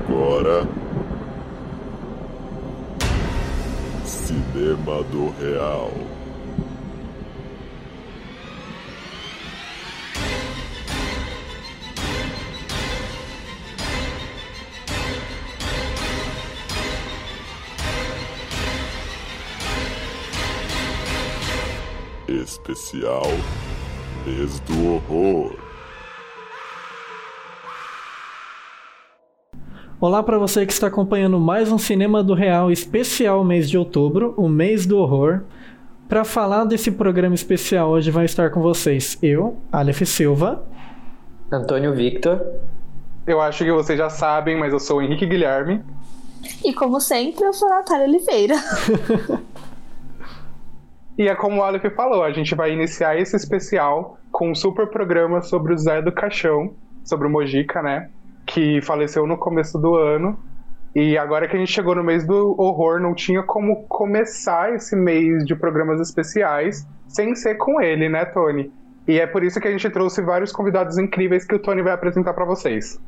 agora. Cinema do Real. Especial Mês do Horror. Olá para você que está acompanhando mais um Cinema do Real especial mês de outubro, o mês do horror. Para falar desse programa especial, hoje vai estar com vocês eu, Aleph Silva, Antônio Victor. Eu acho que vocês já sabem, mas eu sou o Henrique Guilherme. E como sempre, eu sou a Natália Oliveira. e é como o Aleph falou, a gente vai iniciar esse especial com um super programa sobre o Zé do Caixão, sobre o Mojica, né? Que faleceu no começo do ano. E agora que a gente chegou no mês do horror, não tinha como começar esse mês de programas especiais sem ser com ele, né, Tony? E é por isso que a gente trouxe vários convidados incríveis que o Tony vai apresentar para vocês.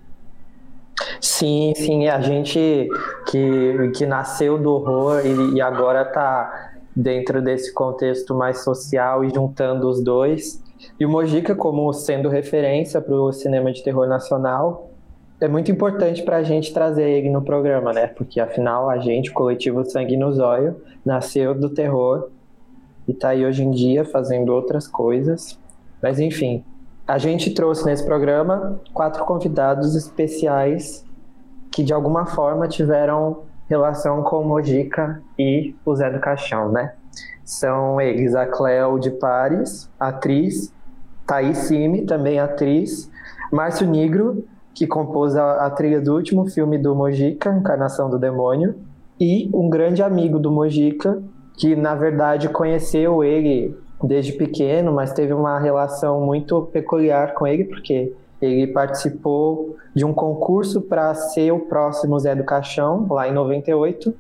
Sim, sim, a gente que, que nasceu do horror e, e agora está dentro desse contexto mais social e juntando os dois. E o Mojica como sendo referência para o cinema de terror nacional, é muito importante para a gente trazer ele no programa, né? Porque afinal a gente, o coletivo Sangue no Zóio, nasceu do terror e está aí hoje em dia fazendo outras coisas. Mas enfim, a gente trouxe nesse programa quatro convidados especiais que de alguma forma tiveram relação com o Mojica e o Zé do Caixão, né? São eles a Cleo de Pares, atriz, Thaís Simi, também atriz, Márcio Nigro, que compôs a, a trilha do último filme do Mojica, Encarnação do Demônio, e um grande amigo do Mojica, que na verdade conheceu ele desde pequeno, mas teve uma relação muito peculiar com ele, porque ele participou de um concurso para ser o próximo Zé do Caixão, lá em 98.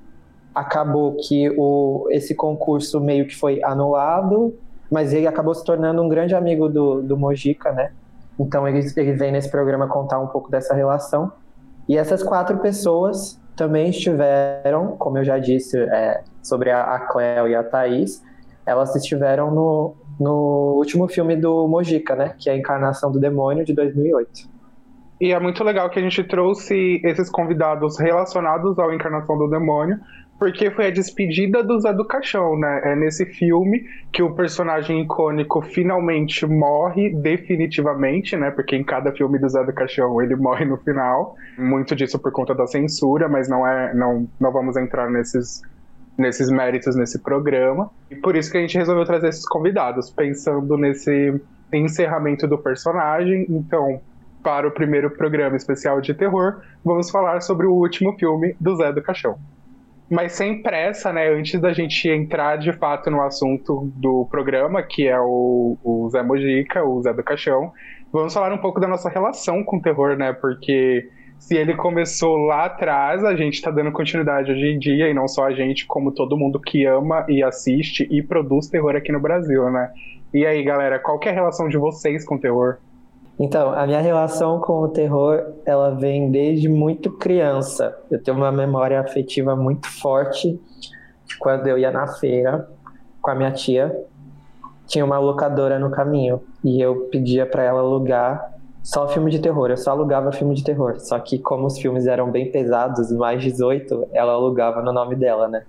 Acabou que o, esse concurso meio que foi anulado, mas ele acabou se tornando um grande amigo do, do Mojica, né? Então ele, ele vem nesse programa contar um pouco dessa relação. E essas quatro pessoas também estiveram, como eu já disse é, sobre a, a Cleo e a Thaís, elas estiveram no, no último filme do Mojica, né? Que é a Encarnação do Demônio, de 2008. E é muito legal que a gente trouxe esses convidados relacionados ao Encarnação do Demônio, porque foi a despedida do Zé do Caixão, né? É nesse filme que o personagem icônico finalmente morre definitivamente, né? Porque em cada filme do Zé do Caixão ele morre no final. Muito disso por conta da censura, mas não é, não, não vamos entrar nesses nesses méritos nesse programa. E por isso que a gente resolveu trazer esses convidados, pensando nesse encerramento do personagem. Então, para o primeiro programa especial de terror, vamos falar sobre o último filme do Zé do Caixão mas sem pressa, né? Antes da gente entrar de fato no assunto do programa, que é o, o Zé Mojica, o Zé do Caixão, vamos falar um pouco da nossa relação com o terror, né? Porque se ele começou lá atrás, a gente está dando continuidade hoje em dia, e não só a gente, como todo mundo que ama e assiste e produz terror aqui no Brasil, né? E aí, galera, qual é a relação de vocês com o terror? Então, a minha relação com o terror, ela vem desde muito criança. Eu tenho uma memória afetiva muito forte de quando eu ia na feira com a minha tia. Tinha uma locadora no caminho e eu pedia para ela alugar só filme de terror. Eu só alugava filme de terror. Só que como os filmes eram bem pesados, mais 18, ela alugava no nome dela, né?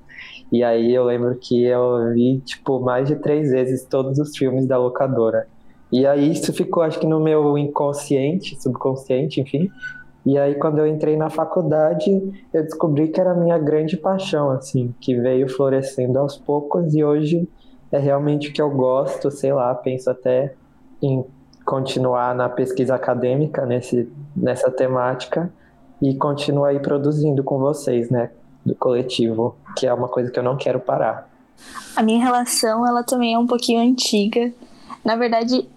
E aí eu lembro que eu vi, tipo, mais de três vezes todos os filmes da locadora. E aí isso ficou, acho que no meu inconsciente, subconsciente, enfim. E aí quando eu entrei na faculdade, eu descobri que era a minha grande paixão, assim, que veio florescendo aos poucos e hoje é realmente o que eu gosto, sei lá, penso até em continuar na pesquisa acadêmica nesse, nessa temática e continuar aí produzindo com vocês, né, do coletivo, que é uma coisa que eu não quero parar. A minha relação, ela também é um pouquinho antiga. Na verdade,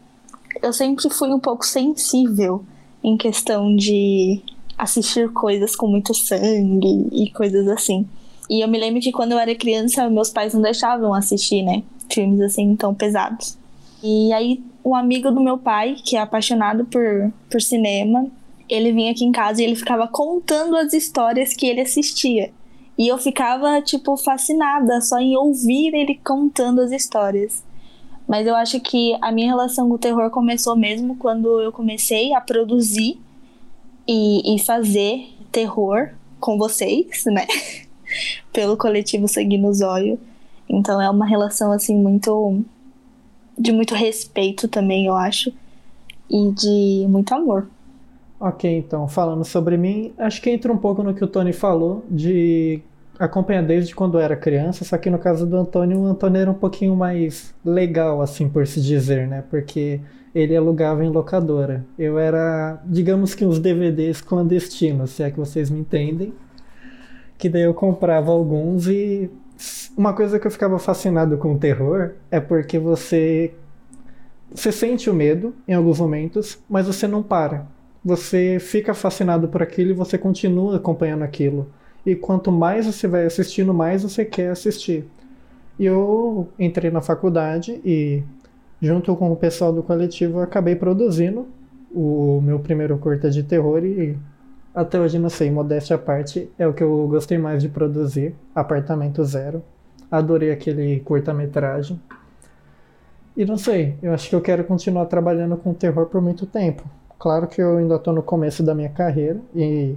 eu sempre fui um pouco sensível em questão de assistir coisas com muito sangue e coisas assim. E eu me lembro que quando eu era criança, meus pais não deixavam assistir, né? Filmes assim tão pesados. E aí, um amigo do meu pai, que é apaixonado por, por cinema, ele vinha aqui em casa e ele ficava contando as histórias que ele assistia. E eu ficava, tipo, fascinada só em ouvir ele contando as histórias. Mas eu acho que a minha relação com o terror começou mesmo quando eu comecei a produzir e, e fazer terror com vocês, né? Pelo coletivo Sangue no Zóio. Então é uma relação, assim, muito. de muito respeito também, eu acho. E de muito amor. Ok, então, falando sobre mim, acho que entra um pouco no que o Tony falou, de acompanhar desde quando era criança, só que no caso do Antônio, o Antônio era um pouquinho mais legal, assim, por se dizer, né? Porque ele alugava em locadora. Eu era, digamos que uns DVDs clandestinos, se é que vocês me entendem. Que daí eu comprava alguns e uma coisa que eu ficava fascinado com o terror é porque você você sente o medo em alguns momentos, mas você não para. Você fica fascinado por aquilo e você continua acompanhando aquilo. E quanto mais você vai assistindo, mais você quer assistir. E eu entrei na faculdade e, junto com o pessoal do coletivo, acabei produzindo o meu primeiro curta de terror e até hoje não sei, modéstia à parte, é o que eu gostei mais de produzir, Apartamento Zero. Adorei aquele curta-metragem. E não sei, eu acho que eu quero continuar trabalhando com terror por muito tempo. Claro que eu ainda estou no começo da minha carreira e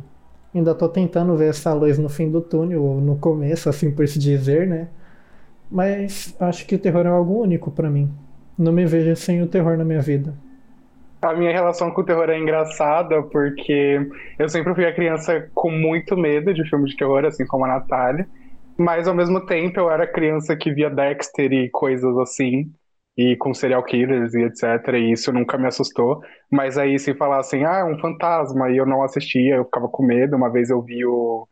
ainda estou tentando ver essa luz no fim do túnel, ou no começo, assim por se dizer, né? Mas acho que o terror é algo único para mim. Não me vejo sem o terror na minha vida. A minha relação com o terror é engraçada porque eu sempre fui a criança com muito medo de filmes de terror, assim como a Natália. Mas ao mesmo tempo eu era criança que via Dexter e coisas assim e com serial killers e etc. E isso nunca me assustou. Mas aí, se falassem, ah, é um fantasma, e eu não assistia, eu ficava com medo. Uma vez eu vi o.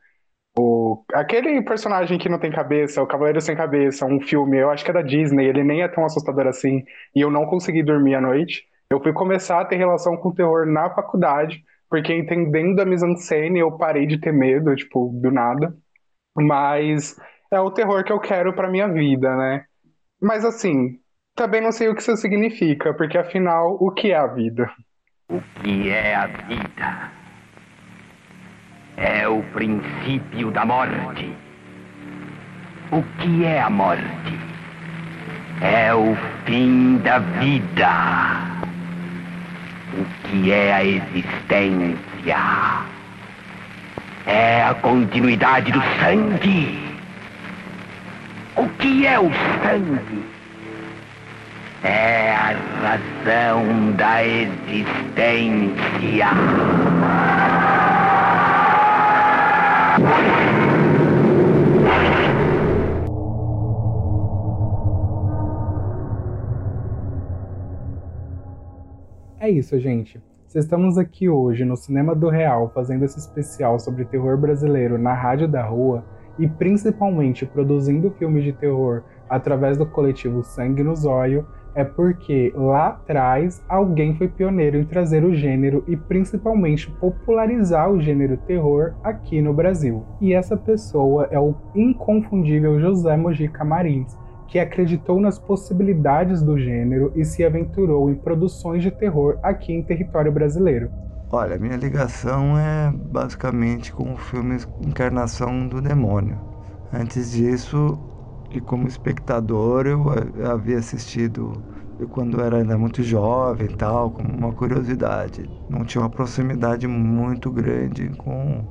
o aquele personagem que não tem cabeça, o Cavaleiro Sem Cabeça, um filme, eu acho que é da Disney, ele nem é tão assustador assim, e eu não consegui dormir à noite. Eu fui começar a ter relação com o terror na faculdade, porque entendendo a mise-en-scène, eu parei de ter medo, tipo, do nada. Mas é o terror que eu quero pra minha vida, né? Mas assim, também não sei o que isso significa, porque afinal, o que é a vida? O que é a vida? É o princípio da morte. O que é a morte? É o fim da vida. O que é a existência? É a continuidade do sangue. O que é o sangue? É a razão da existência. É isso, gente. Se estamos aqui hoje no Cinema do Real fazendo esse especial sobre terror brasileiro na Rádio da Rua e principalmente produzindo filmes de terror através do coletivo Sangue no Zóio, é porque lá atrás alguém foi pioneiro em trazer o gênero e principalmente popularizar o gênero terror aqui no Brasil. E essa pessoa é o inconfundível José Mojica Marins, que acreditou nas possibilidades do gênero e se aventurou em produções de terror aqui em território brasileiro. Olha, minha ligação é basicamente com o filme Encarnação do Demônio. Antes disso, e como espectador eu havia assistido eu quando era ainda muito jovem tal, como uma curiosidade. Não tinha uma proximidade muito grande com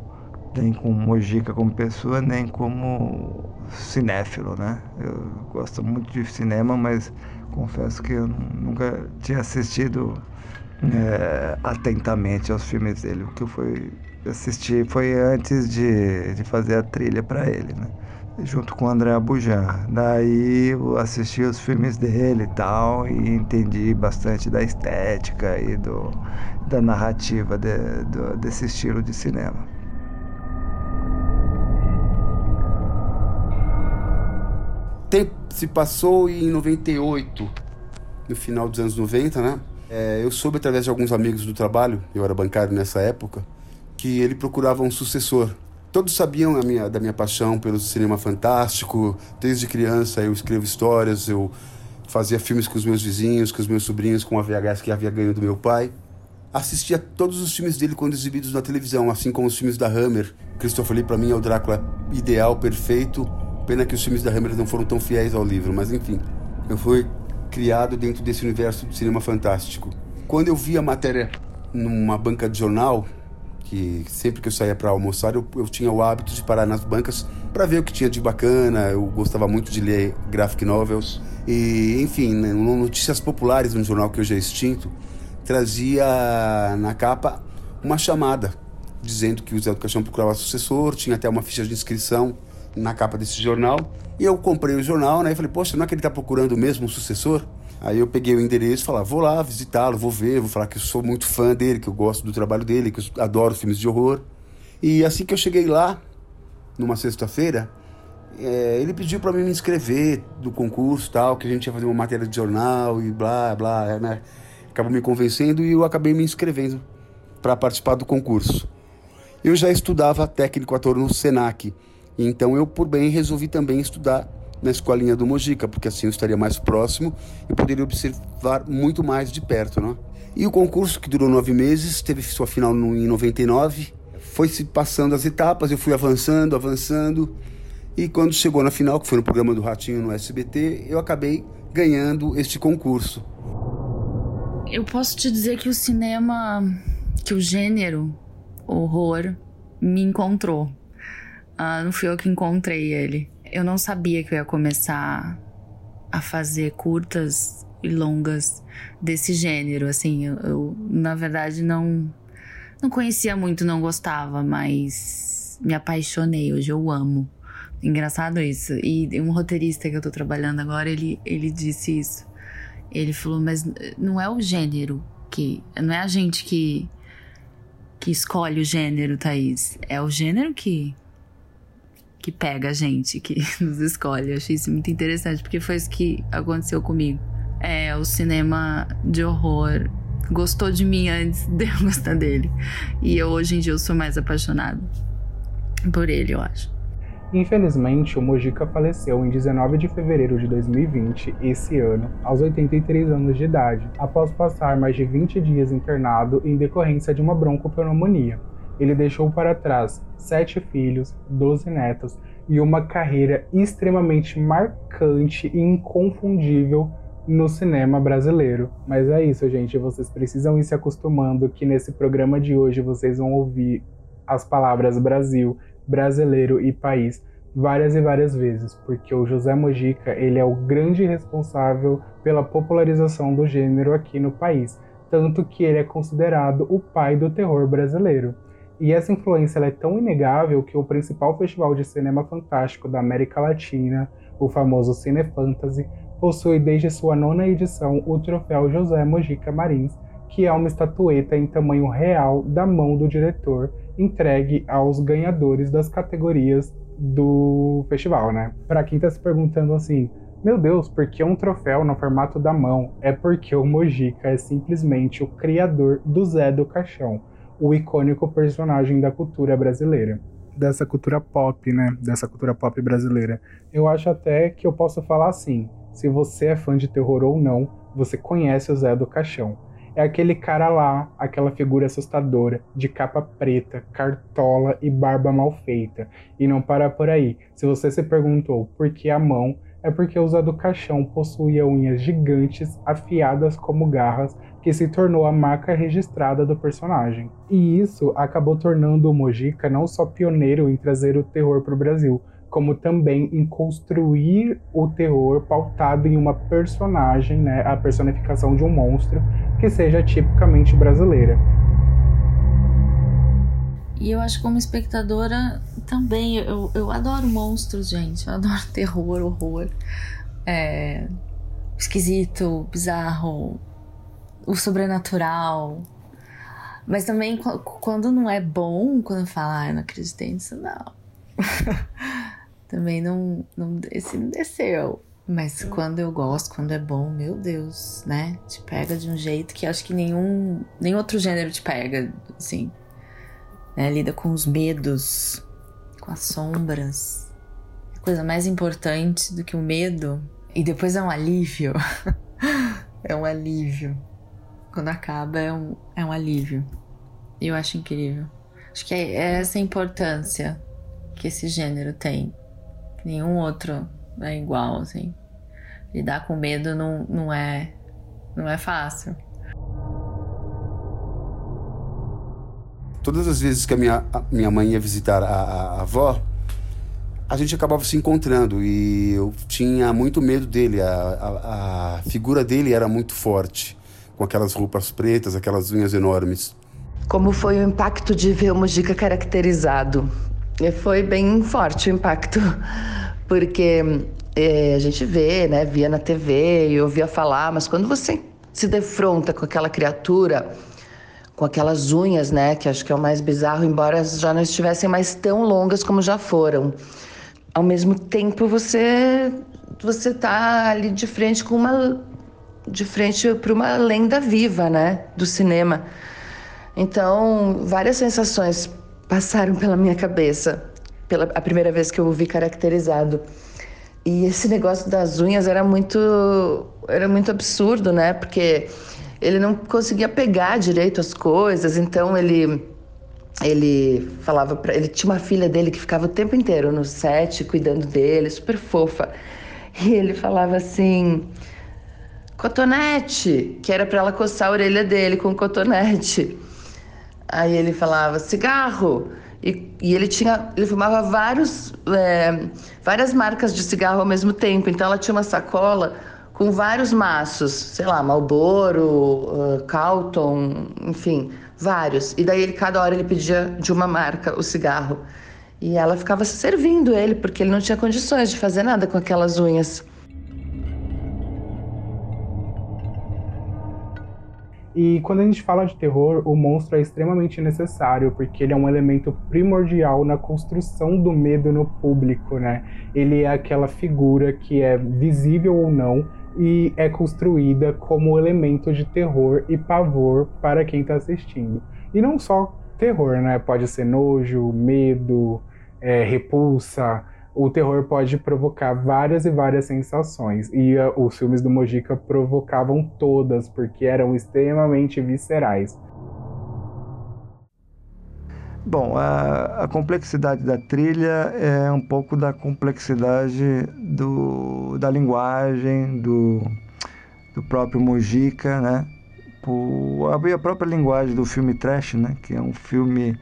nem com Mojica como pessoa, nem como cinéfilo, né? Eu gosto muito de cinema, mas confesso que eu nunca tinha assistido é, atentamente aos filmes dele. O que eu fui assistir foi antes de, de fazer a trilha para ele, né? Junto com o André Abujan. Daí eu assisti os filmes dele e tal e entendi bastante da estética e do, da narrativa de, do, desse estilo de cinema. Tempo se passou em 98, no final dos anos 90, né? É, eu soube através de alguns amigos do trabalho, eu era bancário nessa época, que ele procurava um sucessor Todos sabiam minha, da minha paixão pelo cinema fantástico. Desde criança eu escrevo histórias, eu fazia filmes com os meus vizinhos, com os meus sobrinhos, com a VHS que havia ganho do meu pai. assistia todos os filmes dele quando exibidos na televisão, assim como os filmes da Hammer. Christopher Lee para mim é o Drácula ideal, perfeito. Pena que os filmes da Hammer não foram tão fiéis ao livro, mas enfim, eu fui criado dentro desse universo do cinema fantástico. Quando eu vi a matéria numa banca de jornal, que sempre que eu saía para almoçar eu, eu, tinha o hábito de parar nas bancas para ver o que tinha de bacana. Eu gostava muito de ler graphic novels e, enfim, né, notícias populares no jornal que hoje é extinto trazia na capa uma chamada dizendo que o Zé do Caixão procurava sucessor, tinha até uma ficha de inscrição na capa desse jornal. E eu comprei o jornal, né? E falei, poxa, não é que ele está procurando mesmo um sucessor? Aí eu peguei o endereço e falei, ah, vou lá visitá-lo, vou ver, vou falar que eu sou muito fã dele, que eu gosto do trabalho dele, que eu adoro filmes de horror. E assim que eu cheguei lá, numa sexta-feira, é, ele pediu para mim me inscrever do concurso tal, que a gente ia fazer uma matéria de jornal e blá, blá, né? Acabou me convencendo e eu acabei me inscrevendo para participar do concurso. Eu já estudava técnico ator no Senac, então eu, por bem, resolvi também estudar na escolinha do Mojica, porque assim eu estaria mais próximo e poderia observar muito mais de perto, né? E o concurso, que durou nove meses, teve sua final em 99, foi se passando as etapas, eu fui avançando, avançando, e quando chegou na final, que foi no programa do Ratinho no SBT, eu acabei ganhando este concurso. Eu posso te dizer que o cinema, que o gênero horror me encontrou. Uh, não fui eu que encontrei ele eu não sabia que eu ia começar a fazer curtas e longas desse gênero. Assim, eu, eu, na verdade não não conhecia muito, não gostava, mas me apaixonei. Hoje eu amo. Engraçado isso. E um roteirista que eu tô trabalhando agora, ele, ele disse isso. Ele falou, mas não é o gênero que. Não é a gente que, que escolhe o gênero, Thaís. É o gênero que que pega a gente, que nos escolhe. Eu achei isso muito interessante, porque foi isso que aconteceu comigo. É, o cinema de horror gostou de mim antes de eu gostar dele. E eu, hoje em dia eu sou mais apaixonada por ele, eu acho. Infelizmente, o Mojica faleceu em 19 de fevereiro de 2020, esse ano, aos 83 anos de idade, após passar mais de 20 dias internado em decorrência de uma broncopneumonia. Ele deixou para trás sete filhos, doze netos e uma carreira extremamente marcante e inconfundível no cinema brasileiro. Mas é isso, gente. Vocês precisam ir se acostumando que nesse programa de hoje vocês vão ouvir as palavras Brasil, brasileiro e país várias e várias vezes, porque o José Mojica ele é o grande responsável pela popularização do gênero aqui no país, tanto que ele é considerado o pai do terror brasileiro. E essa influência é tão inegável que o principal festival de cinema fantástico da América Latina, o famoso Cine Fantasy, possui desde sua nona edição o troféu José Mojica Marins, que é uma estatueta em tamanho real da mão do diretor, entregue aos ganhadores das categorias do festival, né? Para quem está se perguntando assim, meu Deus, por que um troféu no formato da mão? É porque o Mojica é simplesmente o criador do Zé do Caixão o icônico personagem da cultura brasileira. Dessa cultura pop, né? Dessa cultura pop brasileira. Eu acho até que eu posso falar assim: se você é fã de terror ou não, você conhece o Zé do Caixão. É aquele cara lá, aquela figura assustadora, de capa preta, cartola e barba mal feita. E não para por aí. Se você se perguntou por que a mão, é porque o Zé do Caixão possuía unhas gigantes, afiadas como garras, que se tornou a marca registrada do personagem. E isso acabou tornando o Mojica não só pioneiro em trazer o terror para o Brasil, como também em construir o terror pautado em uma personagem, né, a personificação de um monstro que seja tipicamente brasileira. E eu acho que como espectadora também, eu, eu adoro monstros, gente. Eu adoro terror, horror. É, esquisito, bizarro, o sobrenatural. Mas também quando não é bom, quando fala, ah, eu não acreditei nisso, não. também não, não, esse não desceu. Mas quando eu gosto, quando é bom, meu Deus, né? Te pega de um jeito que acho que nenhum, nenhum outro gênero te pega, assim. Né? Lida com os medos, com as sombras. A coisa mais importante do que o medo. E depois é um alívio. é um alívio quando acaba é um, é um alívio. E eu acho incrível. Acho que é essa importância que esse gênero tem. Nenhum outro é igual, assim. Lidar com medo não, não é não é fácil. Todas as vezes que a minha, a minha mãe ia visitar a, a, a avó, a gente acabava se encontrando e eu tinha muito medo dele. A, a, a, figura dele era muito forte, com aquelas roupas pretas, aquelas unhas enormes. Como foi o impacto de ver o Mujica caracterizado? Foi bem forte o impacto, porque é, a gente vê, né, via na TV e ouvia falar, mas quando você se defronta com aquela criatura, com aquelas unhas, né, que acho que é o mais bizarro, embora já não estivessem mais tão longas como já foram ao mesmo tempo você você tá ali de frente com uma de frente para uma lenda viva, né, do cinema. Então, várias sensações passaram pela minha cabeça pela a primeira vez que eu o vi caracterizado. E esse negócio das unhas era muito era muito absurdo, né? Porque ele não conseguia pegar direito as coisas, então ele ele falava para ele tinha uma filha dele que ficava o tempo inteiro no set cuidando dele, super fofa. E ele falava assim: "Cotonete", que era para ela coçar a orelha dele com cotonete. Aí ele falava: "Cigarro". E, e ele tinha, ele fumava vários, é, várias marcas de cigarro ao mesmo tempo. Então ela tinha uma sacola com vários maços, sei lá, Marlboro, uh, Calton, enfim, vários. E daí ele, cada hora ele pedia de uma marca o cigarro. E ela ficava servindo ele, porque ele não tinha condições de fazer nada com aquelas unhas. E quando a gente fala de terror, o monstro é extremamente necessário, porque ele é um elemento primordial na construção do medo no público, né? Ele é aquela figura que é visível ou não, e é construída como elemento de terror e pavor para quem está assistindo. E não só terror, né? Pode ser nojo, medo, é, repulsa. O terror pode provocar várias e várias sensações. E uh, os filmes do Mojica provocavam todas, porque eram extremamente viscerais. Bom, a, a, complexidade da trilha é um pouco da complexidade do, da linguagem, do, do próprio Mujica, né? Por, a própria linguagem do filme Trash, né? Que é um filme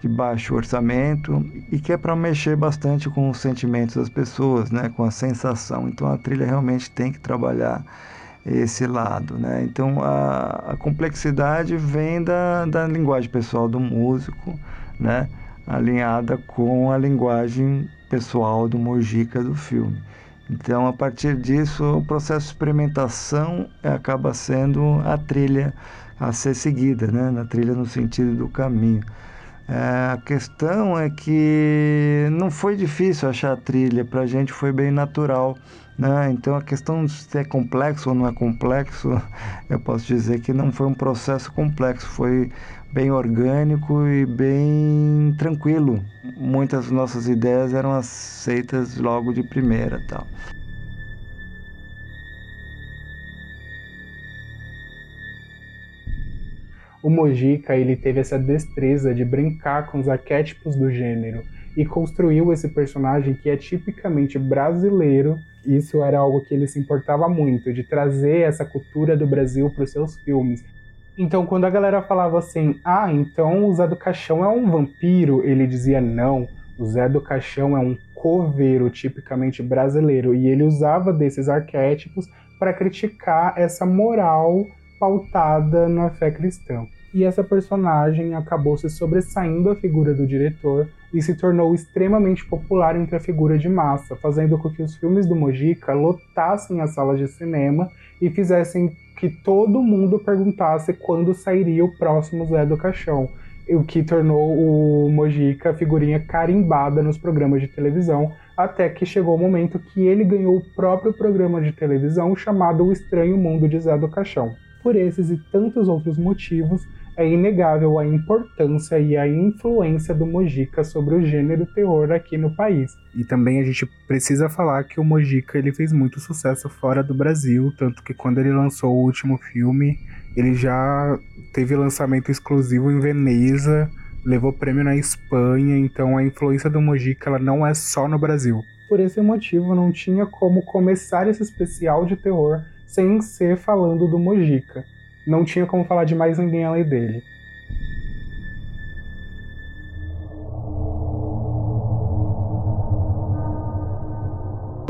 de baixo orçamento e que é para mexer bastante com os sentimentos das pessoas, né? Com a sensação. Então a trilha realmente tem que trabalhar esse lado, né? Então a, a complexidade vem da, da linguagem pessoal do músico, né? alinhada com a linguagem pessoal do Mojica do filme. Então, a partir disso, o processo de experimentação acaba sendo a trilha a ser seguida, né? na trilha no sentido do caminho. É, a questão é que não foi difícil achar a trilha, para a gente foi bem natural. Né? Então, a questão de se é complexo ou não é complexo, eu posso dizer que não foi um processo complexo, foi bem orgânico e bem tranquilo. Muitas nossas ideias eram aceitas logo de primeira, tal. O Mojica ele teve essa destreza de brincar com os arquétipos do gênero e construiu esse personagem que é tipicamente brasileiro. Isso era algo que ele se importava muito, de trazer essa cultura do Brasil para os seus filmes. Então, quando a galera falava assim, ah, então o Zé do Caixão é um vampiro, ele dizia não, o Zé do Caixão é um coveiro tipicamente brasileiro e ele usava desses arquétipos para criticar essa moral pautada na fé cristã. E essa personagem acabou se sobressaindo a figura do diretor e se tornou extremamente popular entre a figura de massa, fazendo com que os filmes do Mojica lotassem as salas de cinema e fizessem que todo mundo perguntasse quando sairia o próximo Zé do Caixão, o que tornou o Mojica figurinha carimbada nos programas de televisão, até que chegou o momento que ele ganhou o próprio programa de televisão chamado O Estranho Mundo de Zé do Caixão. Por esses e tantos outros motivos, é inegável a importância e a influência do Mojica sobre o gênero terror aqui no país. E também a gente precisa falar que o Mojica ele fez muito sucesso fora do Brasil, tanto que quando ele lançou o último filme, Ele já teve lançamento exclusivo em Veneza, levou prêmio na Espanha, então a influência do Mojica ela não é só no Brasil. Por esse motivo, não tinha como começar esse especial de terror sem ser falando do Mojica. Não tinha como falar de mais ninguém além dele.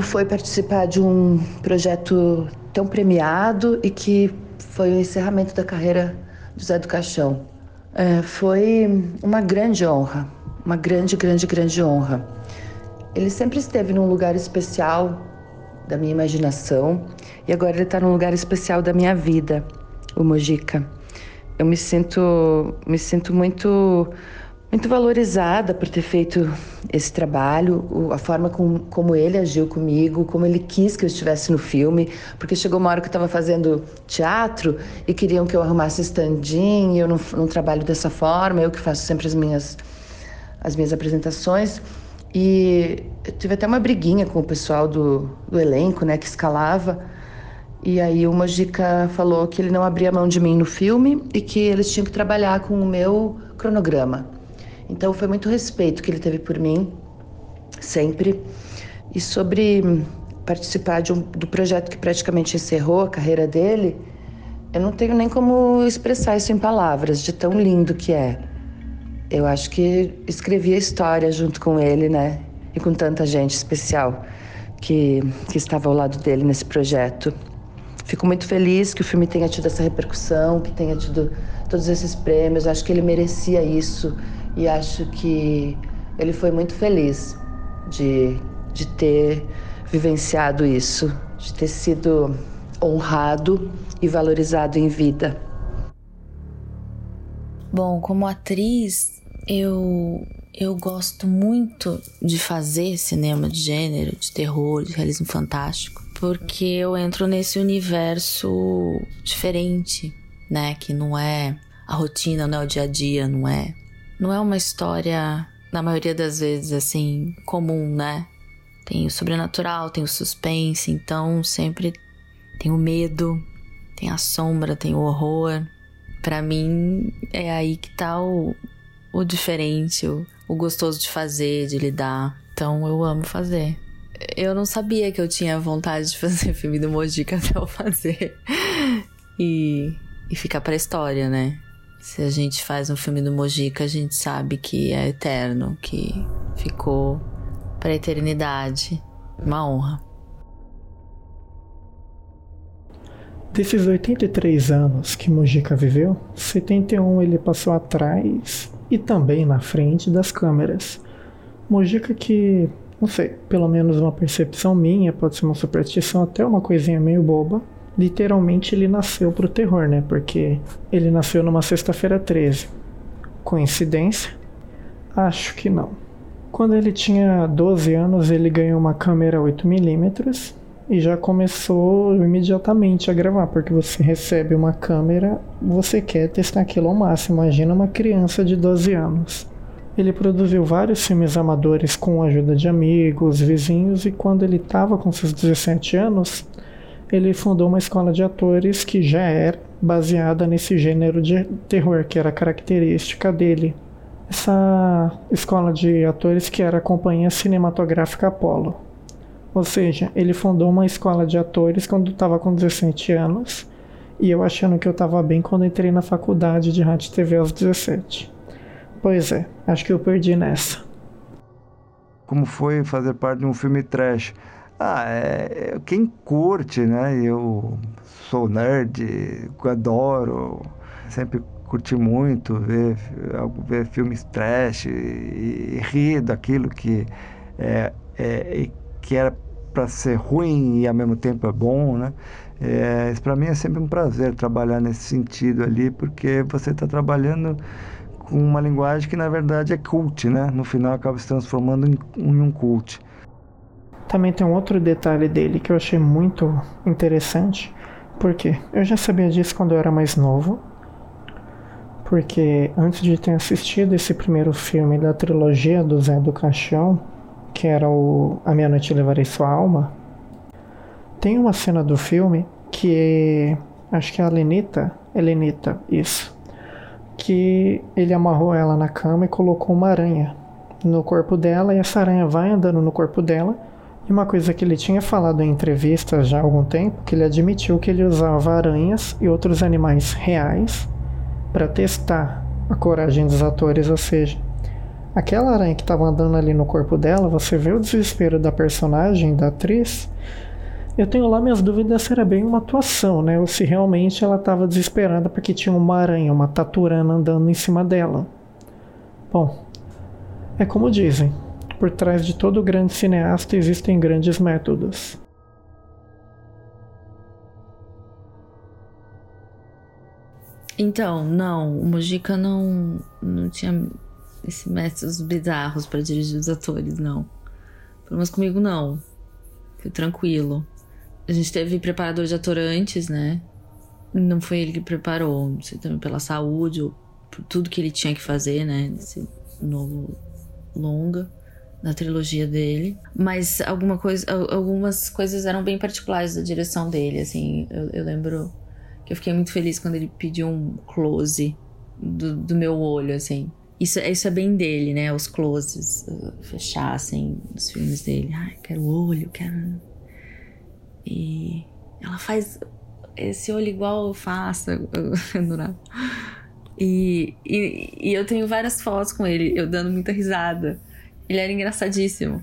Foi participar de um projeto tão premiado e que foi o encerramento da carreira do Zé do Caixão. É, foi uma grande honra, uma grande, grande, grande honra. Ele sempre esteve num lugar especial da minha imaginação e agora ele está num lugar especial da minha vida, o Mojica. Eu me sinto, me sinto muito muito valorizada por ter feito esse trabalho, a forma com, como ele agiu comigo, como ele quis que eu estivesse no filme, porque chegou uma hora que eu estava fazendo teatro e queriam que eu arrumasse stand-in, e eu não, não trabalho dessa forma, eu que faço sempre as minhas, as minhas apresentações. E eu tive até uma briguinha com o pessoal do, do elenco, né, que escalava. E aí o Mojica falou que ele não abria mão de mim no filme e que eles tinham que trabalhar com o meu cronograma. Então foi muito respeito que ele teve por mim, sempre. E sobre participar um, do projeto que praticamente encerrou a carreira dele, eu não tenho nem como expressar isso em palavras, de tão lindo que é. Eu acho que escrevi a história junto com ele, né? E com tanta gente especial que, que estava ao lado dele nesse projeto. Fico muito feliz que o filme tenha tido essa repercussão, que tenha tido todos esses prêmios. Acho que ele merecia isso e acho que ele foi muito feliz de, de ter vivenciado isso, de ter sido honrado e valorizado em vida. Bom, como atriz, eu eu gosto muito de fazer cinema de gênero, de terror, de realismo fantástico, porque eu entro nesse universo diferente, né, que não é a rotina, não é o dia a dia, não é não é uma história, na maioria das vezes, assim, comum, né? Tem o sobrenatural, tem o suspense, então sempre tem o medo, tem a sombra, tem o horror. Para mim é aí que tá o, o diferente, o, o gostoso de fazer, de lidar. Então eu amo fazer. Eu não sabia que eu tinha vontade de fazer filme do Mojica até eu fazer. E, e ficar pra história, né? Se a gente faz um filme do Mojica, a gente sabe que é eterno, que ficou para a eternidade. Uma honra. Desses 83 anos que Mojica viveu, 71 ele passou atrás e também na frente das câmeras. Mojica que, não sei, pelo menos uma percepção minha, pode ser uma superstição, até uma coisinha meio boba, literalmente ele nasceu pro terror, né? Porque ele nasceu numa sexta-feira 13. Coincidência? Acho que não. Quando ele tinha 12 anos, ele ganhou uma câmera 8mm e já começou imediatamente a gravar, porque você recebe uma câmera, você quer testar aquilo ao máximo. Imagina uma criança de 12 anos. Ele produziu vários filmes amadores com a ajuda de amigos, vizinhos, e quando ele estava com seus 17 anos, ele fundou uma escola de atores que já era baseada nesse gênero de terror, que era característica dele. Essa escola de atores que era a Companhia Cinematográfica Apollo. Ou seja, ele fundou uma escola de atores quando estava com 17 anos, e eu achando que eu estava bem quando entrei na faculdade de rádio e TV aos 17. Pois é, acho que eu perdi nessa. Como foi fazer parte de um filme trash? Ah, é, é, quem curte, né? Eu sou nerd, adoro, sempre curti muito ver, ver filmes trash e, e rir daquilo que, é, é, que era para ser ruim e ao mesmo tempo é bom, né? É, para mim é sempre um prazer trabalhar nesse sentido ali, porque você está trabalhando uma linguagem que na verdade é cult, né? No final acaba se transformando em, em um cult. Também tem um outro detalhe dele que eu achei muito interessante, porque eu já sabia disso quando eu era mais novo, porque antes de ter assistido esse primeiro filme da trilogia do Zé do Caixão, que era o A Meia Noite Levarei Sua Alma, tem uma cena do filme que acho que é a Lenita, é Lenita, isso, que ele amarrou ela na cama e colocou uma aranha no corpo dela e essa aranha vai andando no corpo dela. E uma coisa que ele tinha falado em entrevistas já há algum tempo, que ele admitiu que ele usava aranhas e outros animais reais para testar a coragem dos atores, ou seja, aquela aranha que estava andando ali no corpo dela, você vê o desespero da personagem, da atriz. Eu tenho lá minhas dúvidas se era bem uma atuação, né? Ou se realmente ela estava desesperada porque tinha uma aranha, uma taturana andando em cima dela. Bom, é como dizem, por trás de todo grande cineasta existem grandes métodos. Então, não, o Mojica não, não tinha esses métodos bizarros para dirigir os atores, não. Menos comigo, não. Foi tranquilo. A gente teve preparador de ator antes, né? Não foi ele que preparou, não sei também pela saúde, ou por tudo que ele tinha que fazer, né? Esse novo longa da trilogia dele, mas alguma coisa, algumas coisas eram bem particulares da direção dele, assim, eu, eu lembro que eu fiquei muito feliz quando ele pediu um close do, do meu olho, assim. Isso, isso é bem dele, né? Os closes uh, fechassem os filmes dele. Ai, quero o olho, quero. E ela faz esse olho igual eu faço. E, e, e, eu tenho várias fotos com ele, eu dando muita risada. Ele era engraçadíssimo.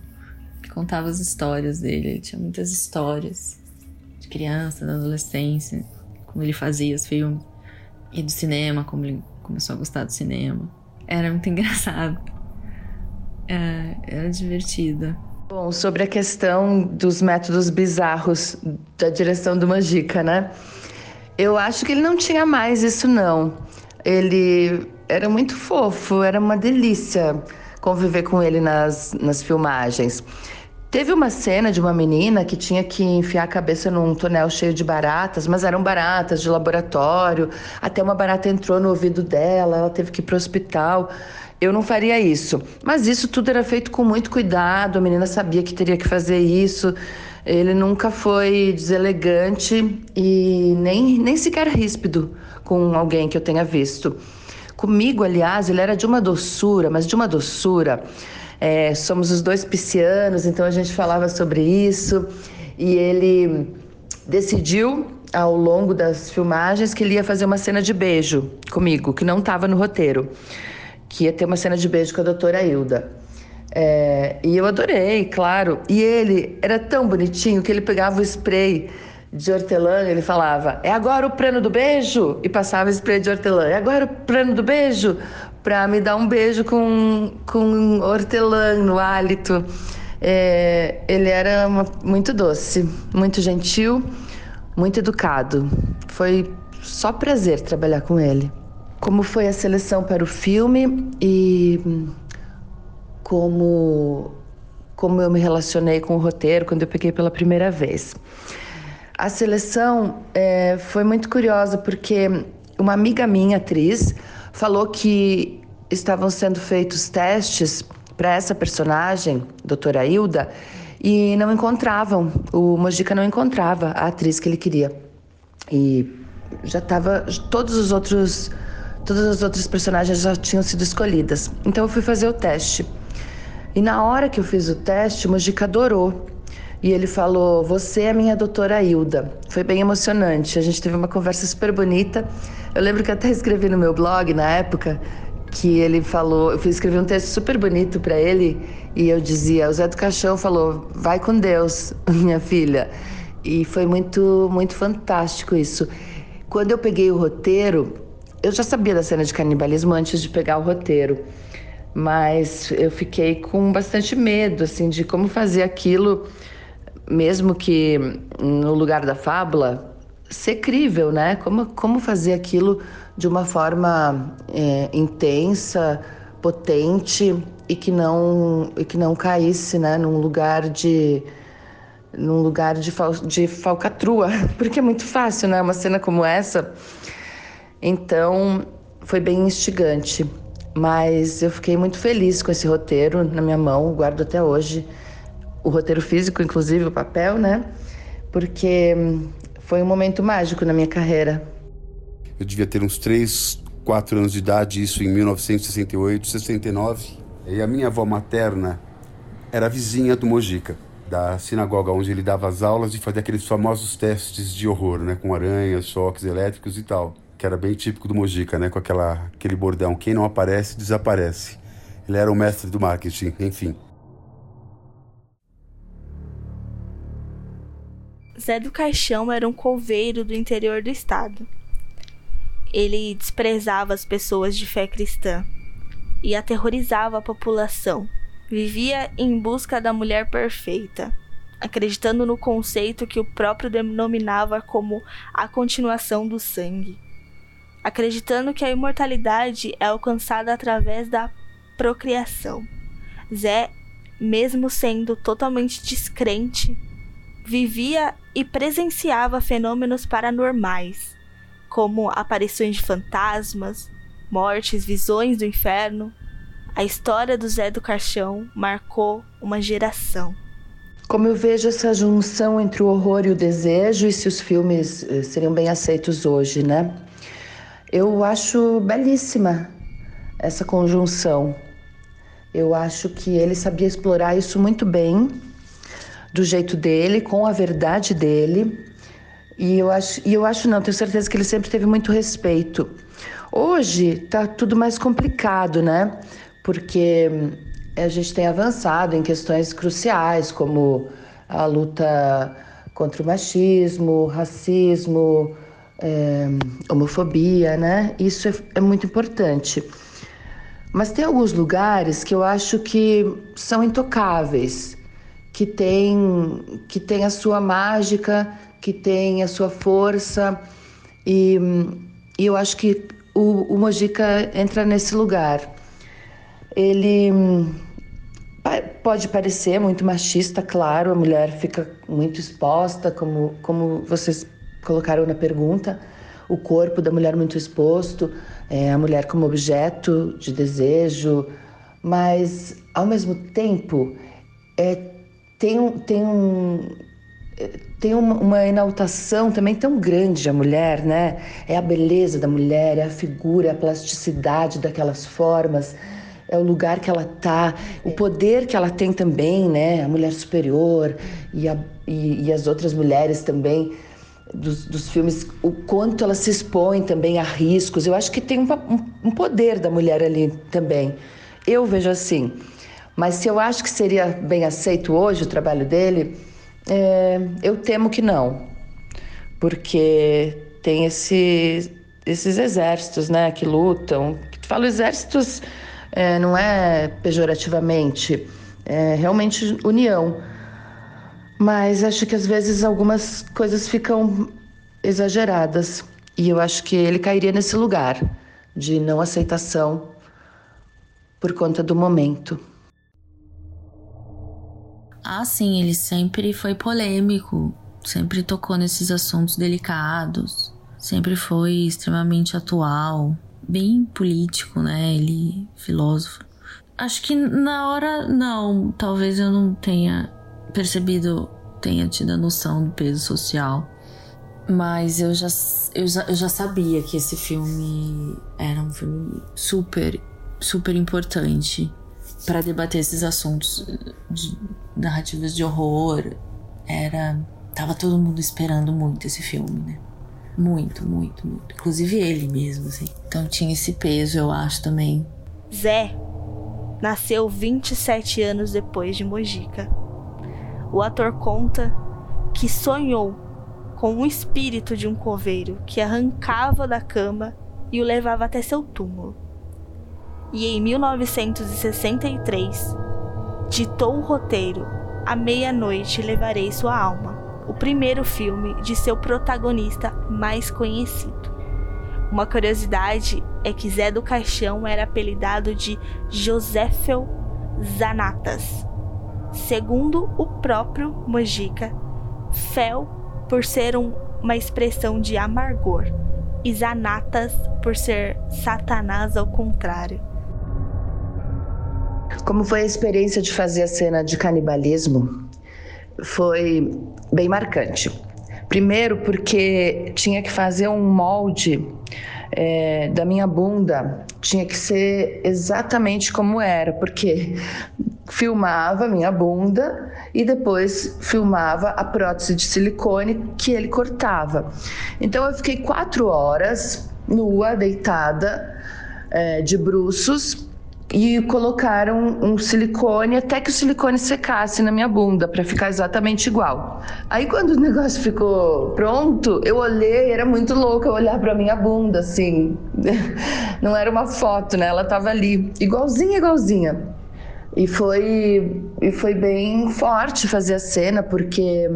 Contava as histórias dele, ele tinha muitas histórias de criança, da adolescência, como ele fazia os filmes, e do cinema, como ele começou a gostar do cinema. Era muito engraçado. É, era divertida. Bom, sobre a questão dos métodos bizarros da direção do Magica, né? Eu acho que ele não tinha mais isso, não. Ele era muito fofo, era uma delícia conviver com ele nas, nas filmagens. Teve uma cena de uma menina que tinha que enfiar a cabeça num tonel cheio de baratas, mas eram baratas de laboratório. Até uma barata entrou no ouvido dela, ela teve que ir para o hospital. Eu não faria isso. Mas isso tudo era feito com muito cuidado, a menina sabia que teria que fazer isso. Ele nunca foi deselegante e nem, nem sequer ríspido com alguém que eu tenha visto. Comigo, aliás, ele era de uma doçura, mas de uma doçura. É, somos os dois piscianos, então a gente falava sobre isso. E ele decidiu, ao longo das filmagens, que ele ia fazer uma cena de beijo comigo, que não estava no roteiro. Que ia ter uma cena de beijo com a doutora Hilda. É, e eu adorei, claro. E ele era tão bonitinho que ele pegava o spray de hortelã, ele falava: "É agora o prano do beijo" e passava spray de hortelã. "É agora o prano do beijo" para me dar um beijo com com hortelã no hálito. É, ele era uma, muito doce, muito gentil, muito educado. Foi só prazer trabalhar com ele. Como foi a seleção para o filme e como como eu me relacionei com o roteiro quando eu peguei pela primeira vez. A seleção é, foi muito curiosa porque uma amiga minha, atriz, falou que estavam sendo feitos testes para essa personagem, doutora Hilda, e não encontravam, o Mojica não encontrava a atriz que ele queria. E já estava, todos os outros, todas as outras personagens já tinham sido escolhidas. Então eu fui fazer o teste. E na hora que eu fiz o teste, o Mojica adorou e ele falou: Você é minha doutora Hilda. Foi bem emocionante. A gente teve uma conversa super bonita. Eu lembro que até escrevi no meu blog na época que ele falou, eu escrevi um texto super bonito para ele e eu dizia, o Zé do Caixão falou, vai com Deus, minha filha. E foi muito, muito fantástico isso. Quando eu peguei o roteiro, eu já sabia da cena de canibalismo antes de pegar o roteiro, mas eu fiquei com bastante medo, assim, de como fazer aquilo mesmo que no lugar da fábula, ser crível, né? Como, como fazer aquilo de uma forma é, intensa, potente e que não e que não caísse, né? Num lugar de num lugar de, fal, de falcatrua, porque é muito fácil, né? Uma cena como essa. Então, foi bem instigante. Mas eu fiquei muito feliz com esse roteiro na minha mão, guardo até hoje o roteiro físico, inclusive o papel, né? Porque foi um momento mágico na minha carreira. Eu devia ter uns 3, 4 anos de idade, isso em 1968, 69. E a minha avó materna era vizinha do Mojica, da sinagoga onde ele dava as aulas e fazia aqueles famosos testes de horror, né, com aranhas, choques elétricos e tal, que era bem típico do Mojica, né, com aquela aquele bordão, quem não aparece desaparece. Ele era o mestre do marketing, enfim. Zé do Caixão era um coveiro do interior do estado. Ele desprezava as pessoas de fé cristã e aterrorizava a população. Vivia em busca da mulher perfeita, acreditando no conceito que o próprio denominava como a continuação do sangue. Acreditando que a imortalidade é alcançada através da procriação. Zé, mesmo sendo totalmente descrente, vivia e presenciava fenômenos paranormais, como aparições de fantasmas, mortes, visões do inferno. A história do Zé do Caixão marcou uma geração. Como eu vejo essa junção entre o horror e o desejo e se os filmes eh, seriam bem aceitos hoje, né? Eu acho belíssima essa conjunção. Eu acho que ele sabia explorar isso muito bem do jeito dele, com a verdade dele. E eu acho, e eu acho não, tenho certeza que ele sempre teve muito respeito. Hoje está tudo mais complicado, né? Porque eh, a gente tem avançado em questões cruciais, como a luta contra o machismo, racismo, é, homofobia, né? Isso é, é muito importante. Mas tem alguns lugares que eu acho que são intocáveis que tem, que tem a sua mágica, que tem a sua força. E, e eu acho que o, o Mojica entra nesse lugar. Ele pode parecer muito machista, claro, a mulher fica muito exposta, como, como vocês colocaram na pergunta, o corpo da mulher muito exposto, é, a mulher como objeto de desejo, mas ao mesmo tempo é tem, um, tem, um, tem uma, uma enaltação também tão grande a mulher, né? É a beleza da mulher, é a figura, é a plasticidade daquelas formas, é o lugar que ela tá, o poder que ela tem também, né? A mulher superior e, a, e, e as outras mulheres também. Dos, dos, filmes, o quanto ela se expõe também a riscos. Eu acho que tem um, um poder da mulher ali também. Eu vejo assim. Mas se eu acho que seria bem aceito hoje o trabalho dele, é, eu temo que não, porque tem esse, esses exércitos né, que lutam. Falo exércitos é, não é pejorativamente, é realmente união. Mas acho que às vezes algumas coisas ficam exageradas. E eu acho que ele cairia nesse lugar de não aceitação por conta do momento. Ah, sim, ele sempre foi polêmico, sempre tocou nesses assuntos delicados, sempre foi extremamente atual, bem político, né? Ele, filósofo. Acho que na hora, não, talvez eu não tenha percebido, tenha tido a noção do peso social. Mas eu já, eu já, eu já sabia que esse filme era um filme super, super importante para debater esses assuntos de narrativas de horror. Era. Tava todo mundo esperando muito esse filme, né? Muito, muito, muito. Inclusive ele mesmo, assim. Então tinha esse peso, eu acho também. Zé nasceu 27 anos depois de Mojica. O ator conta que sonhou com um espírito de um coveiro que arrancava da cama e o levava até seu túmulo e em 1963 ditou o roteiro À Meia-Noite Levarei Sua Alma, o primeiro filme de seu protagonista mais conhecido. Uma curiosidade é que Zé do Caixão era apelidado de Joséfel Zanatas. Segundo o próprio Mojica, Fel por ser um, uma expressão de amargor e Zanatas por ser Satanás ao contrário. Como foi a experiência de fazer a cena de canibalismo? Foi bem marcante, Primeiro, porque tinha que fazer um molde é, da minha bunda, tinha que ser exatamente como era, porque filmava minha bunda e depois filmava a prótese de silicone que ele cortava. Então eu fiquei quatro horas nua, deitada, é, de bruços e colocaram um silicone até que o silicone secasse na minha bunda para ficar exatamente igual. Aí quando o negócio ficou pronto, eu olhei, era muito louco eu olhar para minha bunda assim. Não era uma foto, né? Ela tava ali, igualzinha, igualzinha. E foi e foi bem forte fazer a cena porque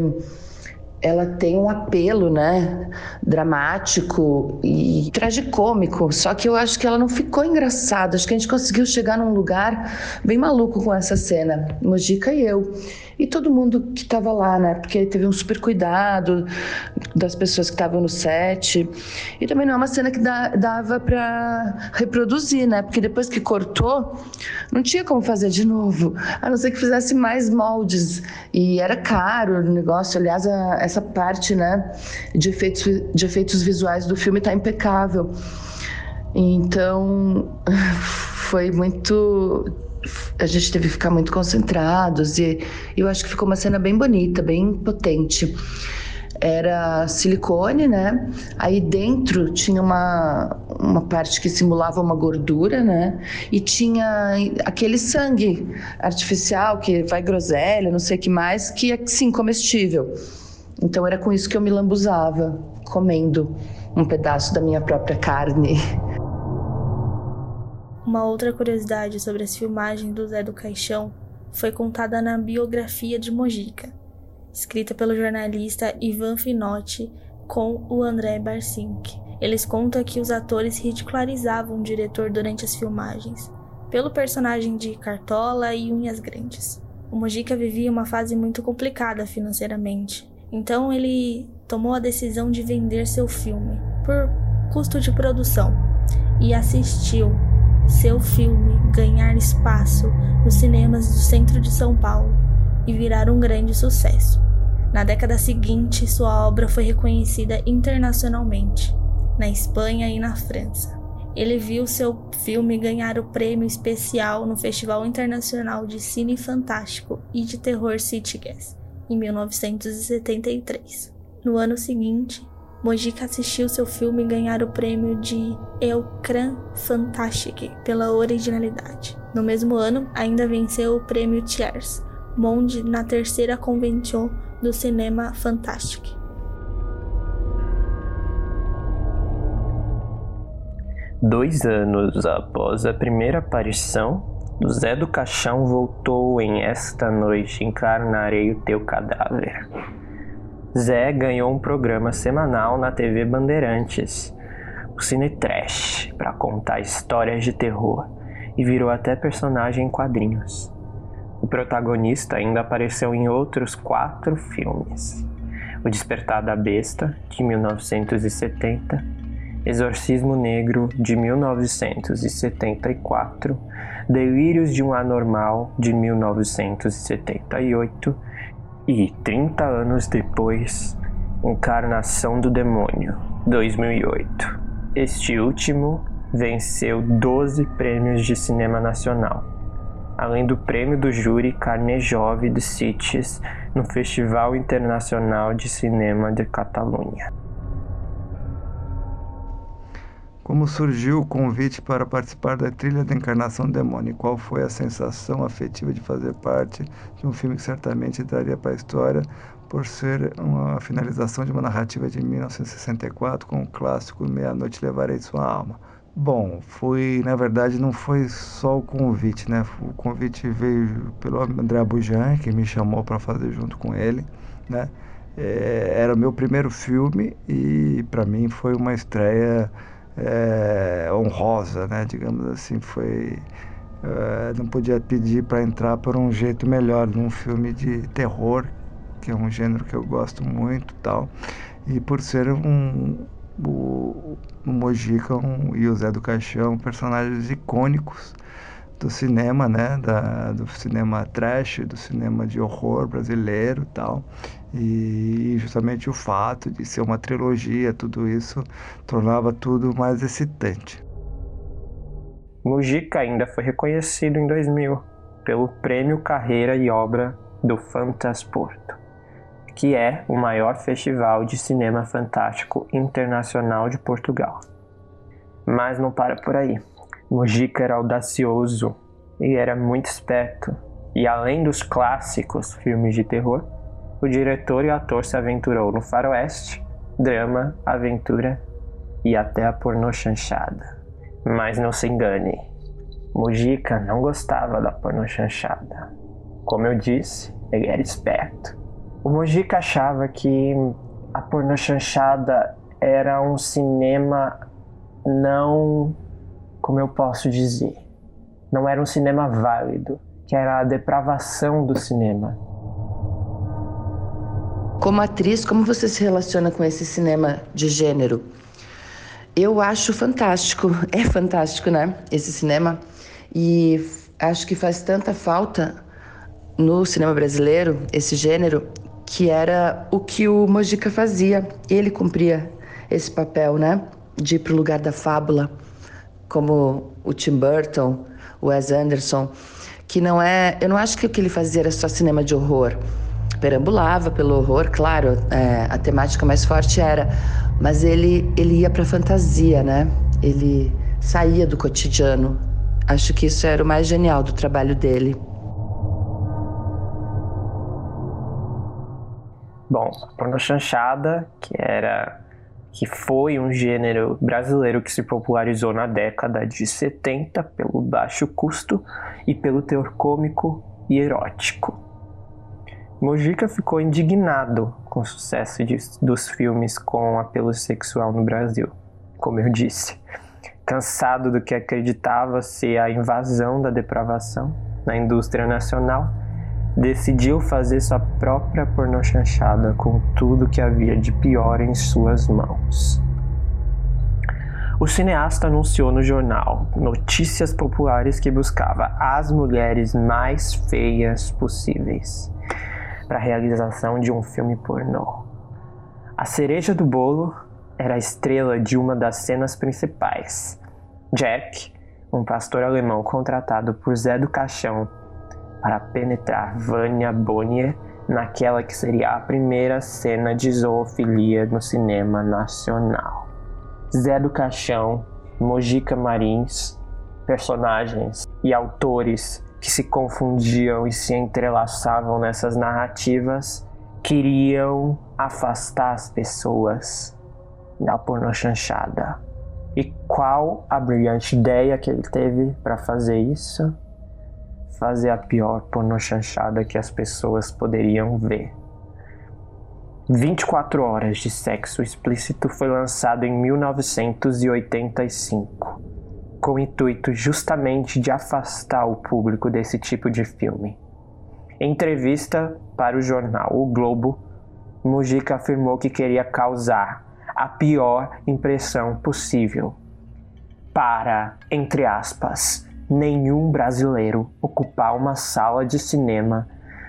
ela tem um apelo, né, dramático e tragicômico, só que eu acho que ela não ficou engraçada, acho que a gente conseguiu chegar num lugar bem maluco com essa cena, Mojica e eu e todo mundo que estava lá, né? Porque teve um super cuidado das pessoas que estavam no set. E também não é uma cena que dá, dava para reproduzir, né? Porque depois que cortou, não tinha como fazer de novo, a não ser que fizesse mais moldes. E era caro o negócio. Aliás, a, essa parte, né, de efeitos, de efeitos visuais do filme está impecável. Então, foi muito a gente teve que ficar muito concentrados e eu acho que ficou uma cena bem bonita, bem potente. Era silicone, né? Aí dentro tinha uma, uma parte que simulava uma gordura, né? E tinha aquele sangue artificial que vai groselha, não sei o que mais, que é sim comestível. Então era com isso que eu me lambuzava, comendo um pedaço da minha própria carne. Uma outra curiosidade sobre as filmagens do Zé do Caixão foi contada na biografia de Mojica, escrita pelo jornalista Ivan Finotti com o André Barcink. Eles contam que os atores ridicularizavam o diretor durante as filmagens, pelo personagem de Cartola e Unhas Grandes. O Mojica vivia uma fase muito complicada financeiramente, então ele tomou a decisão de vender seu filme por custo de produção e assistiu seu filme ganhar espaço nos cinemas do centro de São Paulo e virar um grande sucesso. Na década seguinte, sua obra foi reconhecida internacionalmente, na Espanha e na França. Ele viu seu filme ganhar o prêmio especial no Festival Internacional de Cine Fantástico e de Terror Sitges, em 1973. No ano seguinte, Mojica assistiu seu filme ganhar o prêmio de Elcran Fantastic pela originalidade. No mesmo ano, ainda venceu o prêmio Thiers Monde na terceira convenção do cinema Fantastic. Dois anos após a primeira aparição, Zé do Caixão voltou em Esta Noite Encarnarei o Teu Cadáver Zé ganhou um programa semanal na TV Bandeirantes, o Cine Trash, para contar histórias de terror e virou até personagem em quadrinhos. O protagonista ainda apareceu em outros quatro filmes: O Despertar da Besta, de 1970, Exorcismo Negro, de 1974, Delírios de um Anormal, de 1978 e 30 anos depois, Encarnação do Demônio, 2008. Este último venceu 12 prêmios de cinema nacional, além do prêmio do júri Carnejove de Sitges no Festival Internacional de Cinema de Catalunha. Como surgiu o convite para participar da trilha da Encarnação Demônio? Qual foi a sensação afetiva de fazer parte de um filme que certamente entraria para a história por ser uma finalização de uma narrativa de 1964 com o clássico Meia-Noite Levarei Sua Alma? Bom, foi, na verdade, não foi só o convite, né? O convite veio pelo André Bujan, que me chamou para fazer junto com ele, né? É, era o meu primeiro filme e para mim foi uma estreia é, honrosa, né? Digamos assim, foi é, não podia pedir para entrar por um jeito melhor num filme de terror, que é um gênero que eu gosto muito, tal. E por ser um o, o Mojica um, e o Zé do Caixão, personagens icônicos do cinema, né, da, do cinema trash, do cinema de horror brasileiro, tal. E justamente o fato de ser uma trilogia, tudo isso tornava tudo mais excitante. Mujica ainda foi reconhecido em 2000 pelo Prêmio Carreira e Obra do Fantasporto, que é o maior festival de cinema fantástico internacional de Portugal. Mas não para por aí. Mujica era audacioso e era muito esperto, e além dos clássicos filmes de terror, o diretor e o ator se aventurou no faroeste, drama, aventura e até a pornô chanchada. Mas não se engane, Mujica não gostava da pornô chanchada. Como eu disse, ele era esperto. O Mujica achava que a pornô chanchada era um cinema não, como eu posso dizer, não era um cinema válido, que era a depravação do cinema. Como atriz, como você se relaciona com esse cinema de gênero? Eu acho fantástico, é fantástico, né? Esse cinema. E acho que faz tanta falta no cinema brasileiro, esse gênero, que era o que o Mojica fazia. Ele cumpria esse papel, né? De ir para o lugar da fábula, como o Tim Burton, o Wes Anderson, que não é. Eu não acho que o que ele fazia era só cinema de horror. Perambulava pelo horror, claro, é, a temática mais forte era, mas ele, ele ia para fantasia, né? Ele saía do cotidiano. Acho que isso era o mais genial do trabalho dele. Bom, a pornochanchada, que era que foi um gênero brasileiro que se popularizou na década de 70 pelo baixo custo e pelo teor cômico e erótico. Mojica ficou indignado com o sucesso de, dos filmes com apelo sexual no Brasil, como eu disse. Cansado do que acreditava ser a invasão da depravação na indústria nacional, decidiu fazer sua própria pornochanchada com tudo que havia de pior em suas mãos. O cineasta anunciou no jornal Notícias Populares que buscava as mulheres mais feias possíveis para a realização de um filme pornô. A cereja do bolo era a estrela de uma das cenas principais. Jack, um pastor alemão contratado por Zé do Caixão para penetrar Vânia Bonnier naquela que seria a primeira cena de zoofilia no cinema nacional. Zé do Caixão, Mojica Marins, personagens e autores que se confundiam e se entrelaçavam nessas narrativas queriam afastar as pessoas da pornochanchada. E qual a brilhante ideia que ele teve para fazer isso? Fazer a pior pornochanchada que as pessoas poderiam ver. 24 Horas de Sexo Explícito foi lançado em 1985 com o intuito justamente de afastar o público desse tipo de filme. Em entrevista para o jornal O Globo, Mujica afirmou que queria causar a pior impressão possível para, entre aspas, nenhum brasileiro ocupar uma sala de cinema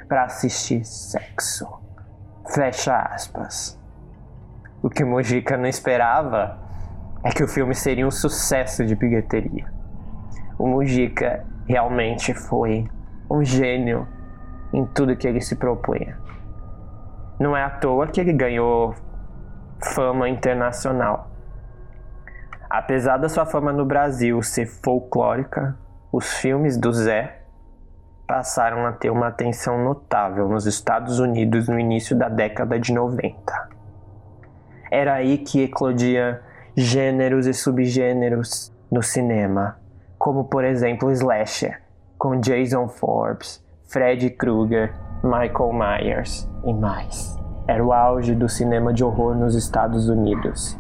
para assistir sexo. Fecha aspas. O que Mujica não esperava é que o filme seria um sucesso de bilheteria. O Mujica realmente foi um gênio em tudo que ele se propunha. Não é à toa que ele ganhou fama internacional. Apesar da sua fama no Brasil ser folclórica, os filmes do Zé passaram a ter uma atenção notável nos Estados Unidos no início da década de 90. Era aí que eclodia gêneros e subgêneros no cinema, como por exemplo slasher, com Jason Forbes, Freddy Krueger, Michael Myers e mais. Era o auge do cinema de horror nos Estados Unidos.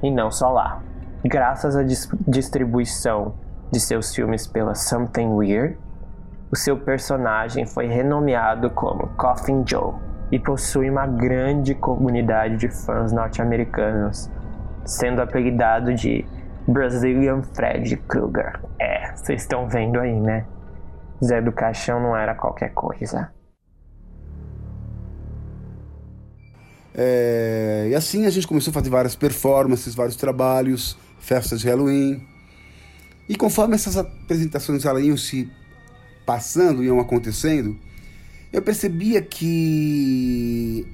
E não só lá. Graças à dis distribuição de seus filmes pela Something Weird, o seu personagem foi renomeado como Coffin Joe e possui uma grande comunidade de fãs norte-americanos sendo apelidado de Brazilian Fred Krueger. É, vocês estão vendo aí, né? Zé do Caixão não era qualquer coisa. É, e assim a gente começou a fazer várias performances, vários trabalhos, festas de Halloween. E conforme essas apresentações elas iam se passando, iam acontecendo, eu percebia que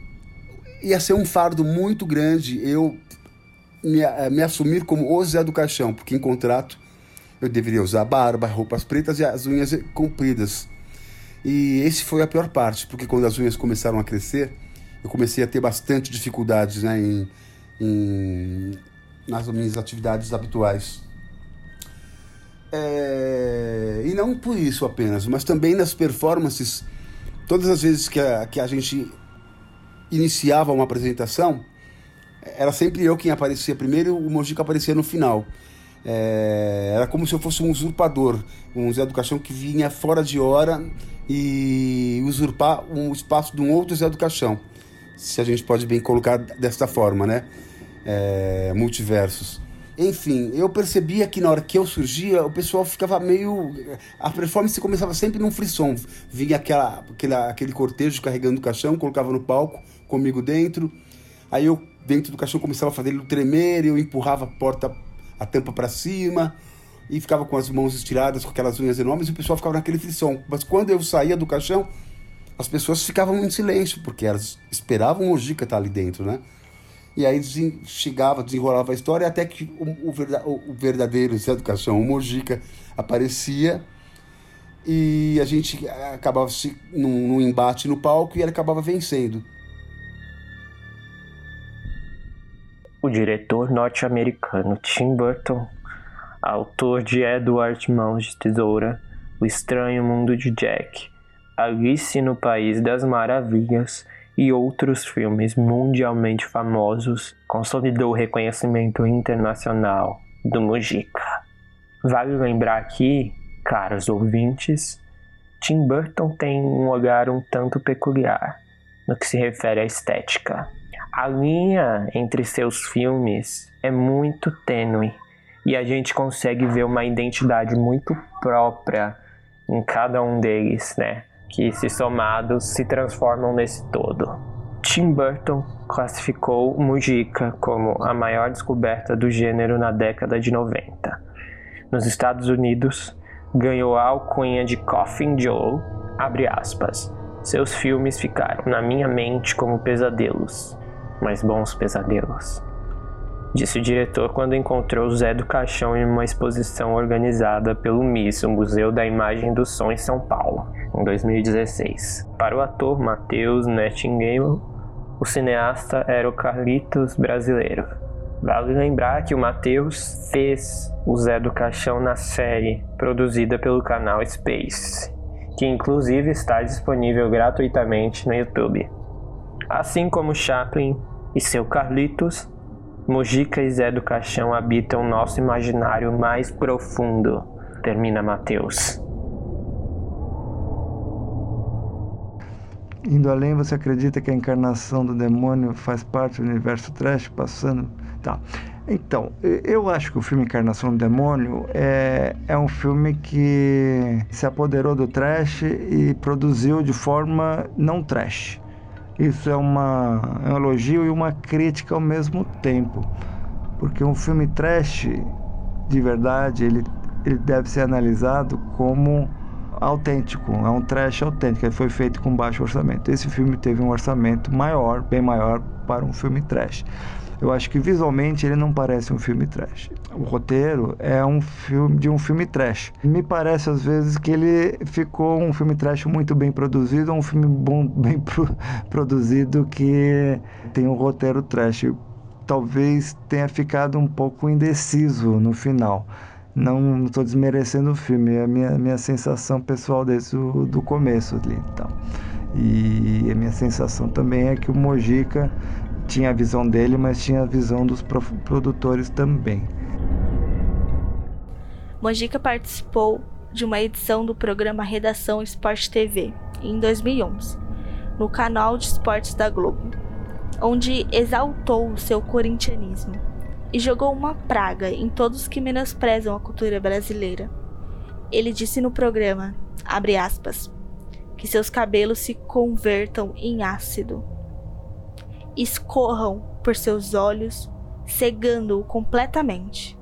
ia ser um fardo muito grande eu me, eh, me assumir como o Zé do Caixão, porque em contrato eu deveria usar barba, roupas pretas e as unhas compridas. E esse foi a pior parte, porque quando as unhas começaram a crescer, eu comecei a ter bastante dificuldades né, em, em nas minhas atividades habituais. É, e não por isso apenas, mas também nas performances, todas as vezes que a, que a gente iniciava uma apresentação, era sempre eu quem aparecia primeiro e o Mojica aparecia no final. É, era como se eu fosse um usurpador, um Zé do Caixão que vinha fora de hora e usurpar um espaço de um outro Zé do Caixão, se a gente pode bem colocar desta forma, né? É, multiversos. Enfim, eu percebia que na hora que eu surgia, o pessoal ficava meio. A performance começava sempre num frisson. Vinha aquela, aquela, aquele cortejo carregando o caixão, colocava no palco, comigo dentro. Aí eu, dentro do caixão, começava a fazer ele tremer, eu empurrava a porta, a tampa para cima e ficava com as mãos estiradas, com aquelas unhas enormes, e o pessoal ficava naquele frisson. Mas quando eu saía do caixão, as pessoas ficavam em silêncio, porque elas esperavam o Gica estar ali dentro, né? E aí chegava, desenrolava a história até que o, o, verdadeiro Zé do Caixão, o Mojica, aparecia e a gente acabava se, num, num embate no palco e ele acabava vencendo. O diretor norte-americano Tim Burton, autor de Edward Mãos de Tesoura, O Estranho Mundo de Jack, Alice no País das Maravilhas e outros filmes mundialmente famosos, consolidou o reconhecimento internacional do Mujica. Vale lembrar aqui, caros ouvintes, Tim Burton tem um olhar um tanto peculiar no que se refere à estética. A linha entre seus filmes é muito tênue e a gente consegue ver uma identidade muito própria em cada um deles, né? Que, se somados, se transformam nesse todo. Tim Burton classificou Mujica como a maior descoberta do gênero na década de 90. Nos Estados Unidos, ganhou a alcunha de Coffin Joe, abre aspas. Seus filmes ficaram na minha mente como pesadelos, mas bons pesadelos disse o diretor quando encontrou Zé do Caixão em uma exposição organizada pelo MIS, o Museu da Imagem do Som em São Paulo, em 2016. Para o ator Matheus Nightingale, o cineasta era o Carlitos brasileiro. Vale lembrar que o Matheus fez o Zé do Caixão na série produzida pelo canal Space, que inclusive está disponível gratuitamente no YouTube. Assim como Chaplin e seu Carlitos, Mujica e Zé do Caixão habitam nosso imaginário mais profundo, termina Mateus. Indo além, você acredita que a encarnação do demônio faz parte do universo trash passando? Tá. Então, eu acho que o filme Encarnação do Demônio é, é um filme que se apoderou do trash e produziu de forma não trash. Isso é, uma, é um elogio e uma crítica ao mesmo tempo, porque um filme trash de verdade ele, ele deve ser analisado como autêntico, é um trash autêntico, ele foi feito com baixo orçamento. Esse filme teve um orçamento maior, bem maior para um filme trash eu acho que visualmente ele não parece um filme trash. O roteiro é um filme de um filme trash. Me parece às vezes que ele ficou um filme trash muito bem produzido, um filme bom, bem pro, produzido que tem um roteiro trash. Talvez tenha ficado um pouco indeciso no final. Não estou desmerecendo o filme, é a minha, minha sensação pessoal desde o do começo ali. Então. E a minha sensação também é que o Mojica tinha a visão dele, mas tinha a visão dos produtores também. Mojica participou de uma edição do programa Redação Esporte TV em 2011, no canal de esportes da Globo, onde exaltou o seu corintianismo e jogou uma praga em todos que menosprezam a cultura brasileira. Ele disse no programa, abre aspas, que seus cabelos se convertam em ácido, escorram por seus olhos, cegando-o completamente,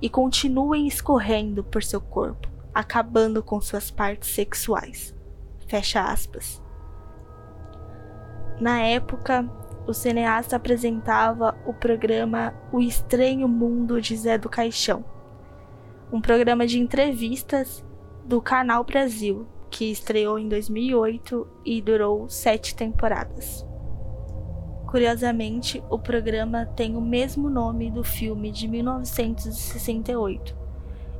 e continuem escorrendo por seu corpo, acabando com suas partes sexuais. Fecha aspas. Na época, o cineasta apresentava o programa O Estranho Mundo de Zé do Caixão, um programa de entrevistas do Canal Brasil, que estreou em 2008 e durou sete temporadas. Curiosamente, o programa tem o mesmo nome do filme de 1968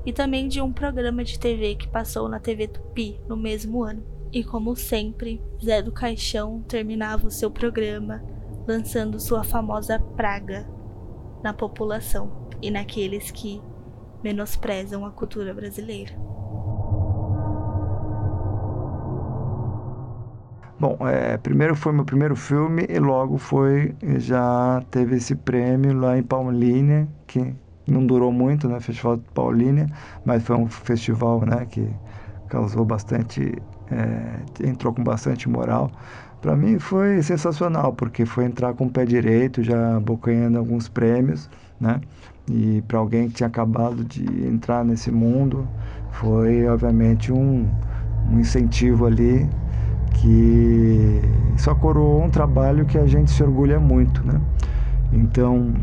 e também de um programa de TV que passou na TV Tupi no mesmo ano. E como sempre, Zé do Caixão terminava o seu programa lançando sua famosa praga na população e naqueles que menosprezam a cultura brasileira. Bom, é, primeiro foi meu primeiro filme e logo foi, já teve esse prêmio lá em Paulínia, que não durou muito, né, Festival de Paulínia, mas foi um festival, né, que causou bastante, é, entrou com bastante moral. Para mim foi sensacional, porque foi entrar com o pé direito, já abocanhando alguns prêmios, né, e para alguém que tinha acabado de entrar nesse mundo, foi obviamente um, um incentivo ali que só coroou um trabalho que a gente se orgulha muito, né? Então,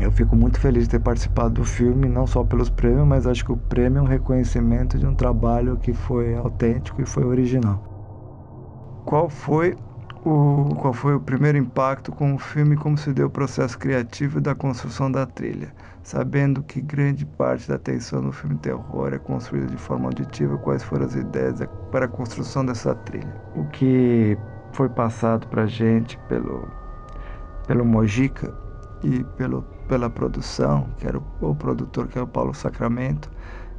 eu fico muito feliz de ter participado do filme, não só pelos prêmios, mas acho que o prêmio é um reconhecimento de um trabalho que foi autêntico e foi original. Qual foi o, qual foi o primeiro impacto com o filme, como se deu o processo criativo da construção da trilha? Sabendo que grande parte da atenção no filme terror é construída de forma auditiva, quais foram as ideias para a construção dessa trilha. O que foi passado para gente pelo, pelo Mojica e pelo, pela produção, que era o, o produtor, que é o Paulo Sacramento,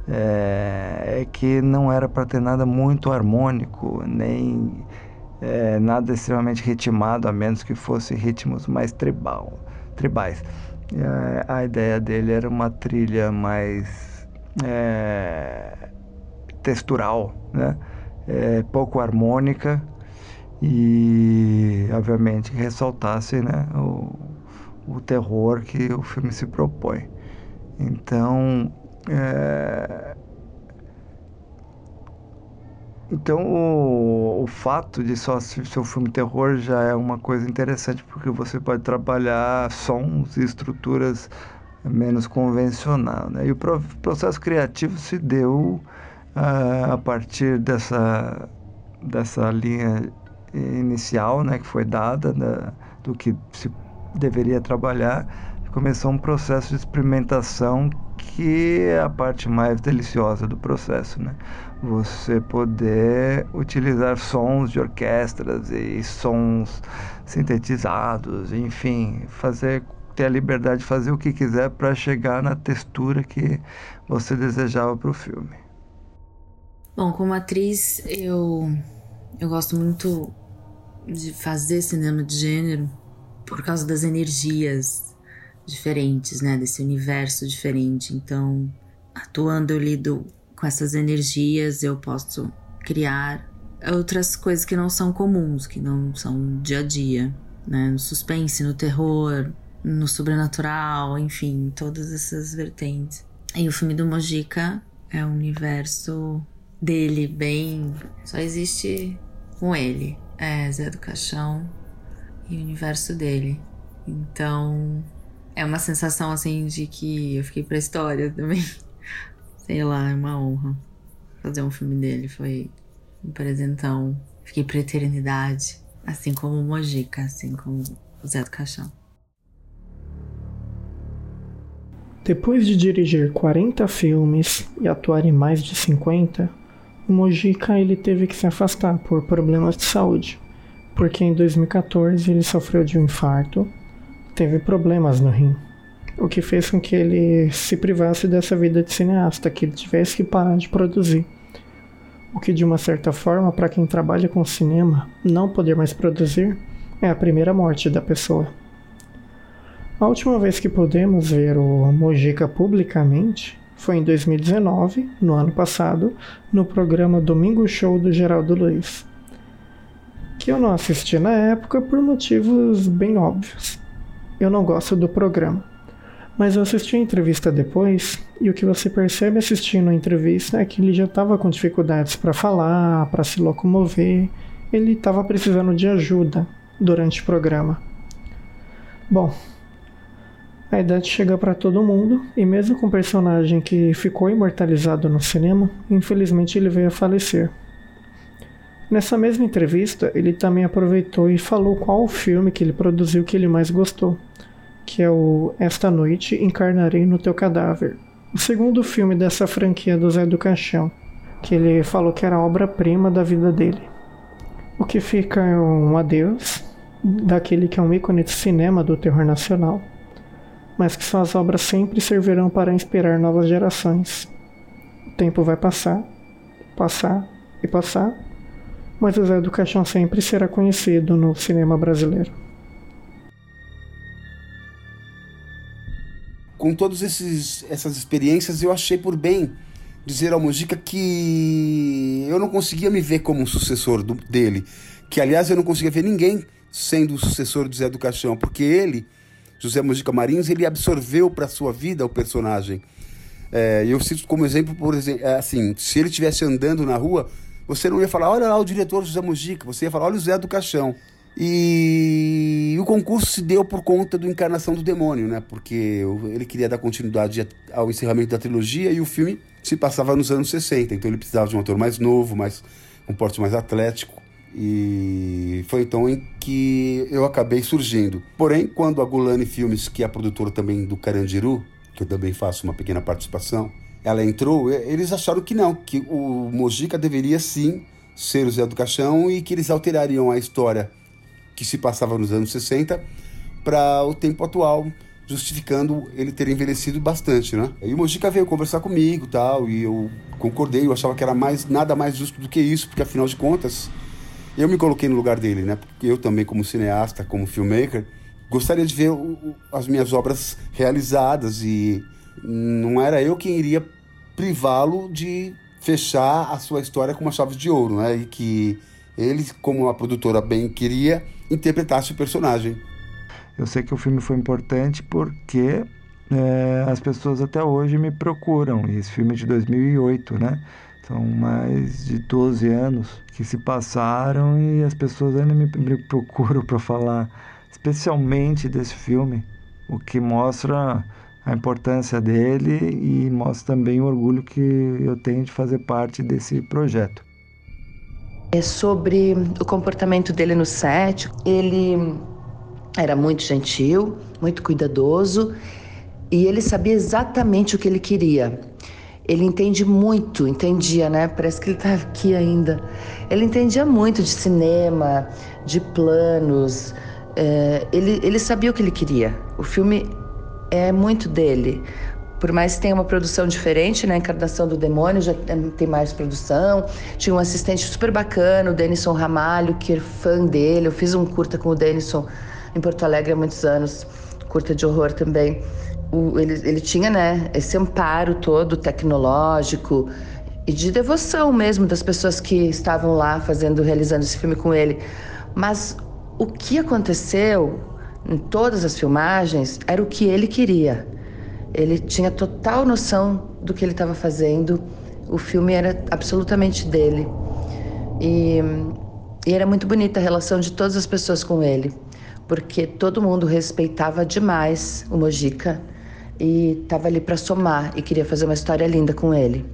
é, é que não era para ter nada muito harmônico, nem é, nada extremamente ritmado, a menos que fosse ritmos mais tribal, tribais. É, a ideia dele era uma trilha mais é, textural, né? É, pouco harmônica e, obviamente, que ressaltasse né, o, o terror que o filme se propõe. Então, é, então, o, o fato de só ser um filme terror já é uma coisa interessante, porque você pode trabalhar sons e estruturas menos convencional. Né? E o processo criativo se deu uh, a partir dessa, dessa linha inicial né, que foi dada, né, do que se deveria trabalhar, começou um processo de experimentação que é a parte mais deliciosa do processo, né? Você poder utilizar sons de orquestras e sons sintetizados, enfim, fazer ter a liberdade de fazer o que quiser para chegar na textura que você desejava para o filme. Bom, como atriz, eu eu gosto muito de fazer cinema de gênero por causa das energias diferentes, né? Desse universo diferente. Então, atuando, eu lido com essas energias, eu posso criar outras coisas que não são comuns, que não são dia a dia, né? No suspense, no terror, no sobrenatural, enfim, todas essas vertentes. E o filme do Mojica é um universo dele bem. Só existe com ele. É Zé do Caixão e o universo dele. Então, é uma sensação assim de que eu fiquei pra história também. Sei lá, é uma honra fazer um filme dele. Foi um presentão. Fiquei pra eternidade. Assim como o Mojica, assim como o Zé do Caixão. Depois de dirigir 40 filmes e atuar em mais de 50, o Mojica ele teve que se afastar por problemas de saúde, porque em 2014 ele sofreu de um infarto teve problemas no rim, o que fez com que ele se privasse dessa vida de cineasta, que ele tivesse que parar de produzir. O que, de uma certa forma, para quem trabalha com cinema, não poder mais produzir é a primeira morte da pessoa. A última vez que pudemos ver o Mojica publicamente foi em 2019, no ano passado, no programa Domingo Show do Geraldo Luiz. Que eu não assisti na época por motivos bem óbvios. Eu não gosto do programa. Mas eu assisti a entrevista depois e o que você percebe assistindo a entrevista é que ele já estava com dificuldades para falar, para se locomover, ele estava precisando de ajuda durante o programa. Bom, a idade chega para todo mundo e mesmo com o personagem que ficou imortalizado no cinema, infelizmente ele veio a falecer. Nessa mesma entrevista, ele também aproveitou e falou qual o filme que ele produziu que ele mais gostou, que é o Esta Noite Encarnarei no Teu Cadáver, o segundo filme dessa franquia do Zé do Caixão, que ele falou que era obra-prima da vida dele. O que fica é um adeus daquele que é um ícone de cinema do terror nacional mas que suas obras sempre servirão para inspirar novas gerações. O tempo vai passar, passar e passar, mas o Zé do Caixão sempre será conhecido no cinema brasileiro. Com todas essas experiências, eu achei por bem dizer ao Mojica que eu não conseguia me ver como um sucessor do, dele. Que, aliás, eu não conseguia ver ninguém sendo o sucessor do Zé do Caixão, porque ele José Mujica Marins, ele absorveu para sua vida o personagem. É, eu cito como exemplo, por exemplo, é, assim, se ele estivesse andando na rua, você não ia falar, olha lá o diretor José Mujica, você ia falar, olha o Zé do Caixão. E o concurso se deu por conta do Encarnação do Demônio, né? Porque ele queria dar continuidade ao encerramento da trilogia e o filme se passava nos anos 60, então ele precisava de um ator mais novo, mais um porte mais atlético. E foi então em que eu acabei surgindo. Porém, quando a Gulani Filmes, que é a produtora também do Carandiru, que eu também faço uma pequena participação, ela entrou, eles acharam que não, que o Mojica deveria sim ser o Zé do Caixão e que eles alterariam a história que se passava nos anos 60 para o tempo atual, justificando ele ter envelhecido bastante, né? E o Mojica veio conversar comigo, tal, e eu concordei, eu achava que era mais nada mais justo do que isso, porque afinal de contas, eu me coloquei no lugar dele, né? Porque eu também, como cineasta, como filmmaker, gostaria de ver o, as minhas obras realizadas e não era eu quem iria privá-lo de fechar a sua história com uma chave de ouro, né? E que ele, como a produtora bem queria, interpretasse o personagem. Eu sei que o filme foi importante porque é, as pessoas até hoje me procuram. E esse filme é de 2008, né? São mais de 12 anos que se passaram e as pessoas ainda me, me procuram para falar especialmente desse filme, o que mostra a importância dele e mostra também o orgulho que eu tenho de fazer parte desse projeto. É sobre o comportamento dele no set. Ele era muito gentil, muito cuidadoso e ele sabia exatamente o que ele queria. Ele entende muito, entendia, né? Parece que ele está aqui ainda. Ele entendia muito de cinema, de planos. É, ele, ele sabia o que ele queria. O filme é muito dele. Por mais que tenha uma produção diferente, né? Encarnação do Demônio já tem mais produção. Tinha um assistente super bacana, o Denison Ramalho, que é fã dele. Eu fiz um curta com o Denison em Porto Alegre há muitos anos, curta de horror também o, ele, ele tinha né, esse amparo todo tecnológico e de devoção mesmo das pessoas que estavam lá fazendo, realizando esse filme com ele. Mas o que aconteceu em todas as filmagens era o que ele queria. Ele tinha total noção do que ele estava fazendo. O filme era absolutamente dele. E, e era muito bonita a relação de todas as pessoas com ele, porque todo mundo respeitava demais o Mojica e estava ali para somar e queria fazer uma história linda com ele.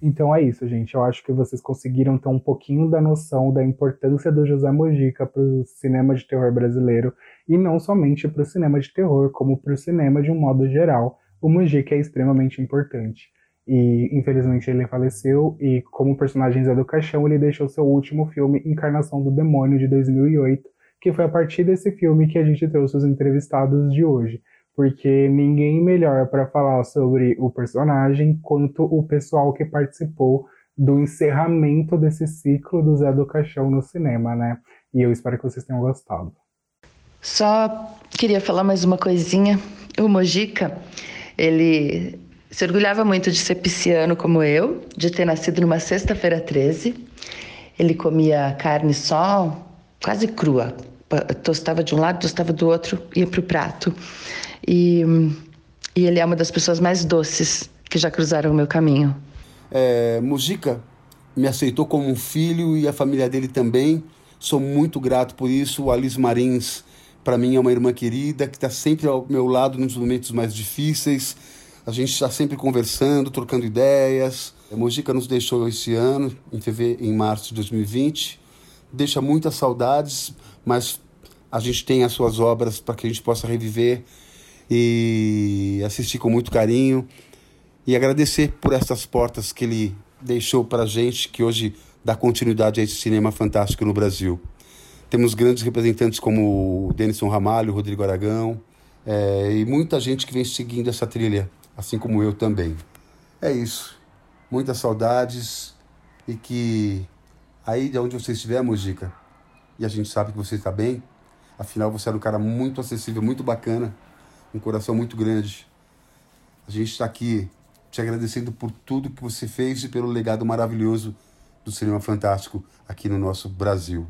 Então é isso, gente. Eu acho que vocês conseguiram ter um pouquinho da noção da importância do José Mojica para o cinema de terror brasileiro e não somente para o cinema de terror, como para o cinema de um modo geral. O Mojica é extremamente importante. E infelizmente ele faleceu e como personagem Zé do Caixão ele deixou seu último filme Encarnação do Demônio de 2008, que foi a partir desse filme que a gente trouxe os entrevistados de hoje porque ninguém melhor para falar sobre o personagem quanto o pessoal que participou do encerramento desse ciclo do Zé do Caixão no cinema, né? E eu espero que vocês tenham gostado. Só queria falar mais uma coisinha. O Mojica, ele se orgulhava muito de ser pisciano como eu, de ter nascido numa sexta-feira 13. Ele comia carne só, quase crua. Tostava de um lado, tostava do outro, ia para o prato. E, e ele é uma das pessoas mais doces que já cruzaram o meu caminho. É, me aceitou como um filho e a família dele também. Sou muito grato por isso. O Alice Marins, para mim, é uma irmã querida que está sempre ao meu lado nos momentos mais difíceis. A gente está sempre conversando, trocando ideias. A Mojica nos deixou esse ano, em, fevereiro, em março de 2020. Deixa muitas saudades, mas a gente tem as suas obras para que a gente possa reviver e assistir com muito carinho. E agradecer por essas portas que ele deixou para a gente, que hoje dá continuidade a esse cinema fantástico no Brasil. Temos grandes representantes como o Denison Ramalho, Rodrigo Aragão, é, e muita gente que vem seguindo essa trilha assim como eu também. É isso. Muitas saudades e que aí de onde você estiver, Mojica, e a gente sabe que você está bem, afinal você era um cara muito acessível, muito bacana, um coração muito grande. A gente está aqui te agradecendo por tudo que você fez e pelo legado maravilhoso do cinema fantástico aqui no nosso Brasil.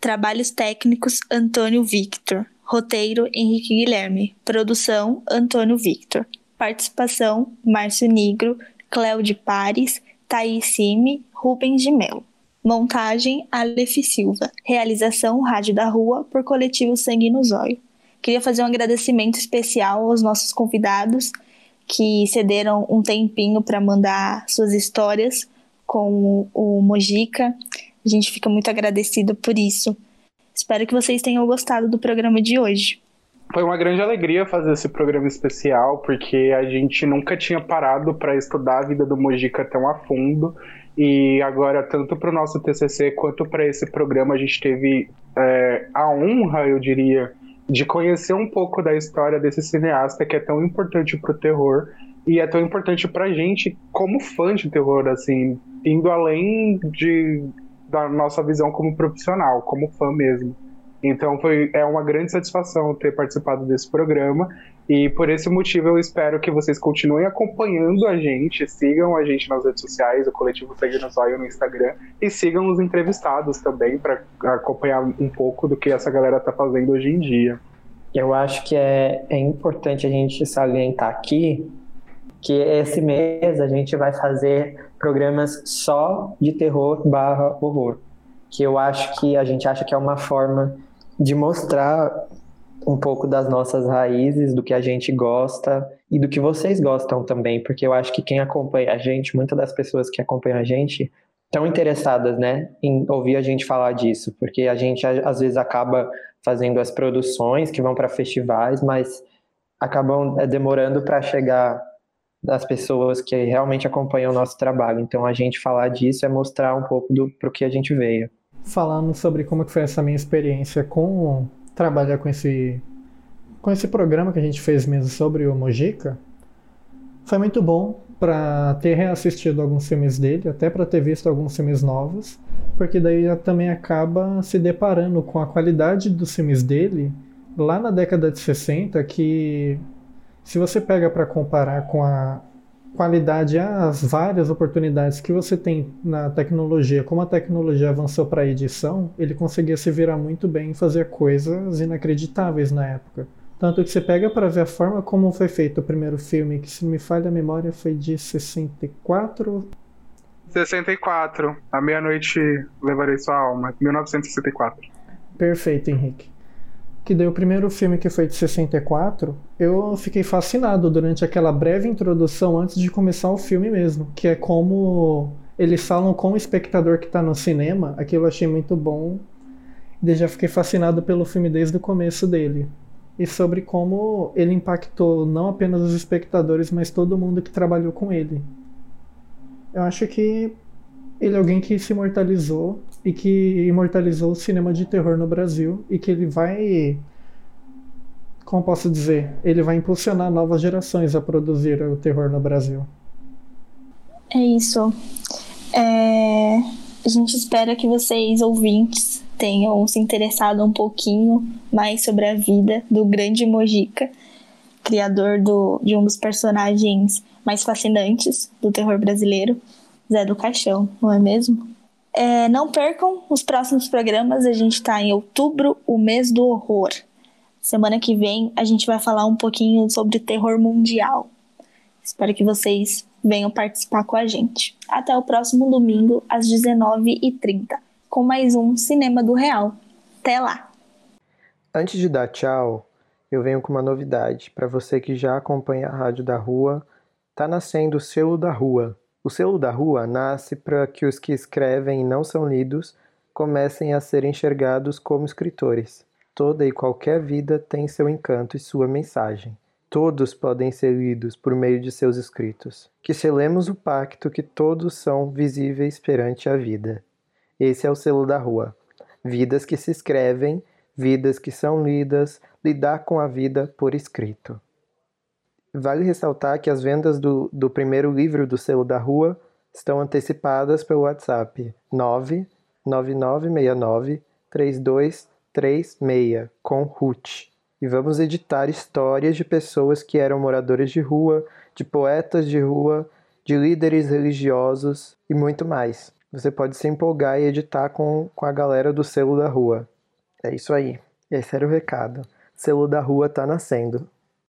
Trabalhos técnicos Antônio Victor. Roteiro Henrique Guilherme. Produção Antônio Victor. Participação: Márcio Nigro, Cléo de Pares, Thaís Sime, Rubens de Mel. Montagem: Aleph Silva. Realização: Rádio da Rua, por Coletivo Sangue no Zóio. Queria fazer um agradecimento especial aos nossos convidados que cederam um tempinho para mandar suas histórias com o Mojica. Gente fica muito agradecido por isso. Espero que vocês tenham gostado do programa de hoje. Foi uma grande alegria fazer esse programa especial, porque a gente nunca tinha parado para estudar a vida do Mojica tão a fundo. E agora, tanto para o nosso TCC quanto para esse programa, a gente teve é, a honra, eu diria, de conhecer um pouco da história desse cineasta que é tão importante para o terror e é tão importante para gente como fã de terror, assim, indo além de, da nossa visão como profissional, como fã mesmo. Então foi é uma grande satisfação ter participado desse programa e por esse motivo eu espero que vocês continuem acompanhando a gente, sigam a gente nas redes sociais, o coletivo Segue no Zóio no Instagram e sigam os entrevistados também para acompanhar um pouco do que essa galera tá fazendo hoje em dia. Eu acho que é, é importante a gente salientar aqui que esse mês a gente vai fazer programas só de terror barra horror. Que eu acho que a gente acha que é uma forma de mostrar um pouco das nossas raízes, do que a gente gosta e do que vocês gostam também, porque eu acho que quem acompanha a gente, muitas das pessoas que acompanham a gente, estão interessadas, né, em ouvir a gente falar disso, porque a gente às vezes acaba fazendo as produções que vão para festivais, mas acabam é, demorando para chegar das pessoas que realmente acompanham o nosso trabalho. Então a gente falar disso é mostrar um pouco do pro que a gente veio falando sobre como que foi essa minha experiência com trabalhar com esse com esse programa que a gente fez mesmo sobre o Mojica. Foi muito bom para ter reassistido alguns filmes dele, até para ter visto alguns filmes novos, porque daí também acaba se deparando com a qualidade dos filmes dele lá na década de 60, que se você pega para comparar com a qualidade as várias oportunidades que você tem na tecnologia, como a tecnologia avançou para a edição, ele conseguia se virar muito bem e fazer coisas inacreditáveis na época. Tanto que você pega para ver a forma como foi feito o primeiro filme, que se me falha a memória foi de 64. 64. A meia-noite levarei sua alma. 1964. Perfeito, Henrique que deu o primeiro filme que foi de 64, eu fiquei fascinado durante aquela breve introdução antes de começar o filme mesmo, que é como eles falam com o espectador que está no cinema, aquilo eu achei muito bom. E já fiquei fascinado pelo filme desde o começo dele. E sobre como ele impactou não apenas os espectadores, mas todo mundo que trabalhou com ele. Eu acho que ele é alguém que se imortalizou e que imortalizou o cinema de terror no Brasil e que ele vai como posso dizer, ele vai impulsionar novas gerações a produzir o terror no Brasil. É isso. É... A gente espera que vocês, ouvintes, tenham se interessado um pouquinho mais sobre a vida do grande Mojica, criador do, de um dos personagens mais fascinantes do terror brasileiro, Zé do Caixão, não é mesmo? É, não percam os próximos programas, a gente está em outubro, o mês do horror. Semana que vem a gente vai falar um pouquinho sobre terror mundial. Espero que vocês venham participar com a gente. Até o próximo domingo, às 19h30, com mais um Cinema do Real. Até lá! Antes de dar tchau, eu venho com uma novidade. Para você que já acompanha a Rádio da Rua, tá nascendo o Selo da Rua. O Selo da Rua nasce para que os que escrevem e não são lidos comecem a ser enxergados como escritores. Toda e qualquer vida tem seu encanto e sua mensagem. Todos podem ser lidos por meio de seus escritos. Que selemos o pacto que todos são visíveis perante a vida. Esse é o selo da rua. Vidas que se escrevem, vidas que são lidas, lidar com a vida por escrito. Vale ressaltar que as vendas do, do primeiro livro do selo da rua estão antecipadas pelo WhatsApp 99969 3236 com Ruth e vamos editar histórias de pessoas que eram moradores de rua, de poetas de rua, de líderes religiosos e muito mais. Você pode se empolgar e editar com, com a galera do selo da rua. É isso aí. Esse era o recado. Selo da rua tá nascendo.